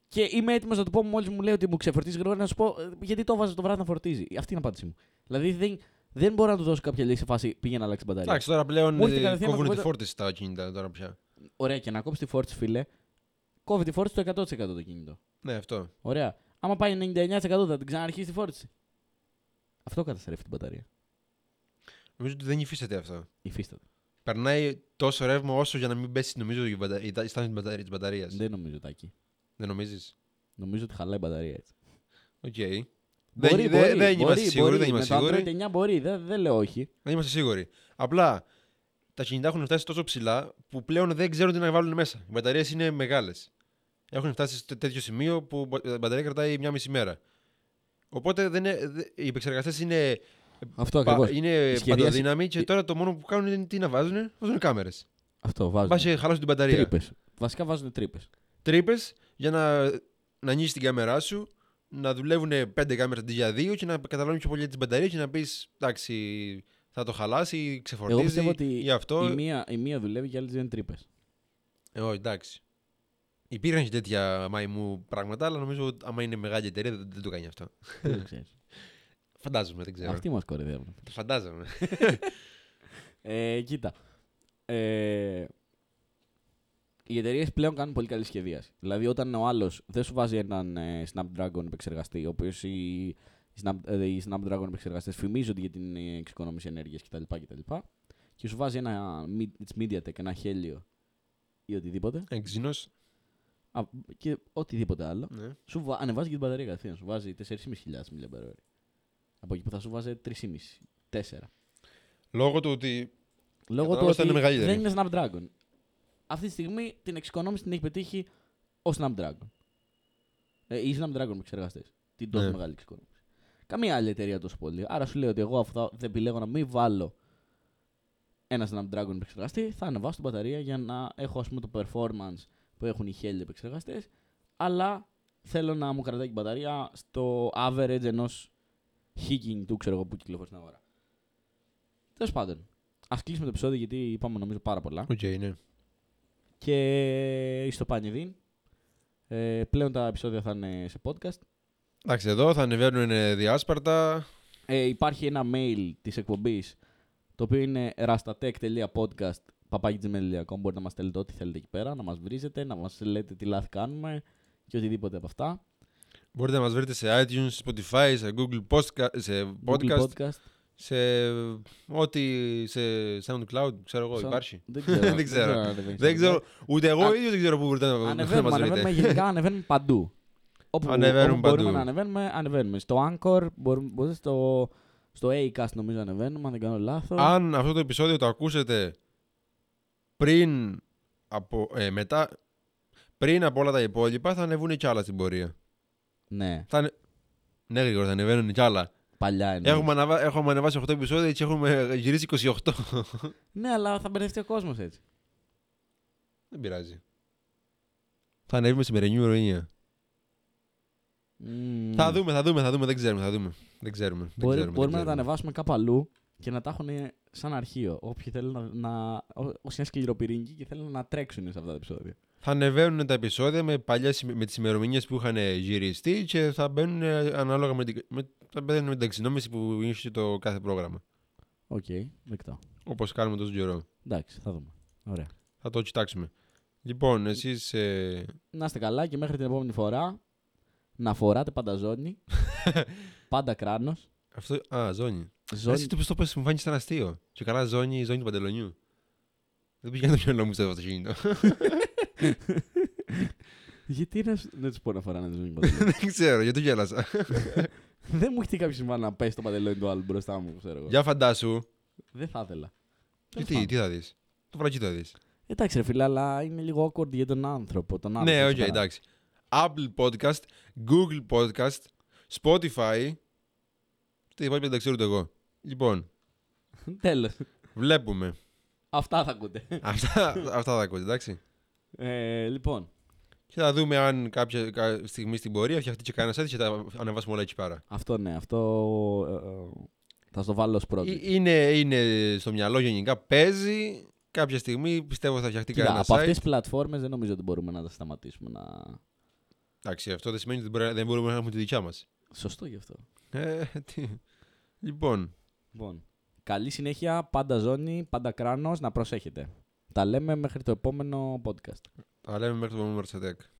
Και είμαι έτοιμος να του πω μόλις μου λέει ότι μου ξεφορτίζει γρήγορα να σου πω ε, γιατί το βάζεις το βράδυ να φορτίζει. Αυτή είναι η απάντησή μου. Δηλαδή δεν, δεν μπορώ να του δώσω κάποια λύση σε φάση πήγε να αλλάξει την μπαταρία. Εντάξει, τώρα πλέον Μου έρχεται ε, κατευθείαν κόβουν να τη κουβέντα- φόρτιση στα κινητά τώρα πια. Ωραία, και να κόψει τη φόρτιση, φίλε, κόβει τη φόρτιση το 100% το κινητό. Ναι, αυτό. Ωραία. Άμα πάει 99% θα την ξαναρχίσει τη φόρτιση. Αυτό καταστρέφει την μπαταρία. Νομίζω ότι δεν υφίσταται αυτό. Υφίσταται. Περνάει τόσο ρεύμα όσο για να μην πέσει νομίζω η, μπατα... η, τα- η στάθμη της μπαταρίας. Δεν νομίζω τάκι. Δεν νομίζεις; Νομίζω ότι χαλάει η μπαταρία έτσι. Οκ. Μπορεί, δεν, μπορεί, δεν, δεν μπορεί, είμαστε σίγουροι. μπορεί. Δεν είμαστε με το σίγουροι. Android 9 μπορεί, δεν, δεν λέω όχι. Δεν είμαστε σίγουροι. Απλά τα κινητά έχουν φτάσει τόσο ψηλά που πλέον δεν ξέρουν τι να βάλουν μέσα. Οι μπαταρίες είναι μεγάλες. Έχουν φτάσει σε τέτοιο σημείο που η μπαταρία κρατάει μια μισή μέρα. Οπότε δεν είναι, δε- οι επεξεργαστές είναι, Αυτό πα, ακριβώς. είναι Η σχεδίαση- παντοδύναμοι και τώρα το μόνο που κάνουν είναι τι να βάζουν. Βάζουν κάμερες. Αυτό βάζουν. Βάζει χαλάσουν την μπαταρία. Τρύπες. Βασικά βάζουν τρύπες. Τρύπες για να, να ανοίξει την κάμερά σου, να δουλεύουν πέντε κάμερες αντί για δύο και να καταλάβεις πιο πολύ για την μπαταρία και να πεις εντάξει, θα το χαλάσει, Εγώ ξεφορτίζει πιστεύω ότι ή αυτό. η, μία, η μία δουλεύει και οι άλλε δύο είναι τρύπες. Ε, όχι, εντάξει. Υπήρχαν και τέτοια μαϊμού πράγματα, αλλά νομίζω ότι άμα είναι μεγάλη εταιρεία δεν, δεν το κάνει αυτό. δεν ξέρεις. [laughs] Φαντάζομαι, δεν ξέρω. Αυτοί μας κορυδεύουν. Φαντάζομαι. [laughs] Ε, κοίτα. Ε, οι εταιρείες πλέον κάνουν πολύ καλή σχεδίαση. Δηλαδή, όταν ο άλλος δεν σου βάζει έναν ε, Snapdragon επεξεργαστή, ο οποίος οι, οι, Snap, ε, οι Snapdragon επεξεργαστές φημίζονται για την ε, εξοικονόμηση ενέργειας κτλ. κτλ. Και σου βάζει ένα Mi- της MediaTek, ένα Helio ή οτιδήποτε. Εξήνο. Α, και οτιδήποτε άλλο. Ναι. Σου βα... ανεβάζει και την μπαταρία κατευθείαν. Σου βάζει 4.500 mAh. Από εκεί που θα σου βάζει 3.500. 4. Λόγω του ότι. Λόγω του Κατάλαβα, θα ότι είναι μεγαλύτερη. δεν είναι Snapdragon. Αυτή τη στιγμή την εξοικονόμηση την έχει πετύχει ο Snapdragon. Ε, οι Snapdragon επεξεργαστέ. Την τόσο Ναι. μεγάλη εξοικονόμηση. Καμία άλλη εταιρεία τόσο πολύ. Άρα σου λέω ότι εγώ αυτό δεν επιλέγω να μην βάλω ένα Snapdragon επεξεργαστή. Θα ανεβάσω την μπαταρία για να έχω ας πούμε, το performance που έχουν οι Hell επεξεργαστές. Αλλά θέλω να μου κρατάει την μπαταρία στο average ενός χ κινητού, ξέρω εγώ, που κυκλοφορεί στην αγορά. Τέλος πάντων. Ας κλείσουμε το επεισόδιο γιατί είπαμε νομίζω πάρα πολλά. Οκ, ναι. Και στο επανιδείν. Ε, πλέον τα επεισόδια θα είναι σε podcast. Εντάξει, εδώ θα ανεβαίνουν ε, διάσπαρτα. Ε, υπάρχει ένα mail της εκπομπής το οποίο είναι rastatech.podcast papagitgmail.com Μπορείτε να μας στέλνετε ό,τι θέλετε εκεί πέρα, να μας βρίζετε, να μας λέτε τι λάθη κάνουμε και οτιδήποτε από αυτά. Μπορείτε να μας βρείτε σε iTunes, Spotify, σε Google Postka- σε podcast, Google podcast. σε ό,τι, σε SoundCloud, ξέρω εγώ, Sound- [laughs] υπάρχει. Δεν ξέρω. Δεν ξέρω. αν ανεβαίνει Δεν στο ξέρω, ούτε εγώ Α- ίδιος δεν ξέρω πού μπορείτε να, να Ανεβαίνουμε, μας ανεβαίνουμε βρείτε. γενικά, ανεβαίνουμε παντού. Όπου, Ανεβαίνουμε όπου μπορούμε παντού. να ανεβαίνουμε, ανεβαίνουμε. Στο Anchor, μπορούμε, μπορείτε στο, στο Acast νομίζω ανεβαίνουμε, αν δεν κάνω λάθος. Αν αυτό το επεισόδιο το ακούσετε πριν από, ε, μετά, πριν από όλα τα υπόλοιπα, θα ανεβούν κι άλλα στην πορεία. Ναι, Θα ανε... Ναι, γρήγορα, θα ανεβαίνουν κι άλλα. παλιά είναι. Έχουμε, αναβα... έχουμε ανεβάσει 8 επεισόδια και έχουμε γυρίσει 28. [laughs] Ναι, αλλά θα μπερδευτεί ο κόσμος έτσι. Δεν πειράζει. Θα ανέβει με σημερινή ημερομηνία. Μμμ. Θα δούμε, θα δούμε, θα δούμε, δεν ξέρουμε, θα δούμε. Δεν ξέρουμε. δεν Μπορεί- ξέρουμε, μπορούμε δεν να τα ξέρουμε. ανεβάσουμε κάπου αλλού και να τα έχουν σαν αρχείο. Όποιοι θέλουν να. να ό- όσοι είναι σκληροπυρηνικοί και θέλουν να τρέξουν σε αυτά τα επεισόδια. Θα ανεβαίνουν τα επεισόδια με, παλιές, με τις ημερομηνίες που είχαν γυριστεί και θα μπαίνουν ε, ανάλογα με την, με, θα μπαίνουν με την ταξινόμηση που είχε το κάθε πρόγραμμα. Οκ, δεκτό. Όπως κάνουμε τόσο καιρό. Εντάξει, θα δούμε. Ωραία. Θα το κοιτάξουμε. Λοιπόν, εσείς... Ε... Να είστε καλά και μέχρι την επόμενη φορά να φοράτε πάντα ζώνη, [laughs] πάντα κράνος. Αυτό... Α, ζώνη. Ζώνη... Εσύ το το πες, μου φάνηκε σαν αστείο. Και καλά ζώνη, ζώνη του παντελονιού. Δεν πήγαινε το μυαλό μου στο αυτοκίνητο. Γιατί να, σου- να τους πω να φοράνε ζώνη [laughs] Δεν ξέρω, γιατί γέλασα. [laughs] Δεν μου έχει κάποιο σημαίνει να πέσει το παντελόνι του άλλου μπροστά μου, ξέρω εγώ. Για φαντάσου. Δεν θα ήθελα. Τέλος Γιατί, πάντων. τι θα δεις. Το βρακί θα δεις. Εντάξει, ρε φίλε, αλλά είναι λίγο awkward για τον άνθρωπο. Τον άνθρωπο Ναι, οκ, εκεί πέρα. εντάξει. Apple Podcast, Google Podcast, Spotify. Τι υπόλοιπα δεν τα ξέρω ούτε εγώ. Λοιπόν, [laughs] Τέλος. βλέπουμε. Αυτά θα ακούτε. [laughs] αυτά, αυτά θα ακούτε, εντάξει. Ε, λοιπόν, Και θα δούμε αν κάποια κα- στιγμή στην πορεία φτιαχτεί και κανένα site και θα ανεβάσουμε όλα εκεί πέρα. αυτό ναι, αυτό ε, ε, θα στο βάλω ως πρώτο. Ε, Είναι, είναι στο μυαλό γενικά, παίζει. Κάποια στιγμή πιστεύω θα φτιαχτεί Κοίτα, κανένα από site. αυτές τις πλατφόρμες δεν νομίζω ότι μπορούμε να τα σταματήσουμε να... Εντάξει, αυτό δεν σημαίνει ότι δεν, μπορεί- δεν μπορούμε να έχουμε τη δικιά μας. Σωστό γι' αυτό. Ε, τι. Λοιπόν, Λοιπόν, καλή συνέχεια, πάντα ζώνη, πάντα κράνος, να προσέχετε. Τα λέμε μέχρι το επόμενο podcast. τα λέμε μέχρι το επόμενο Mercedes.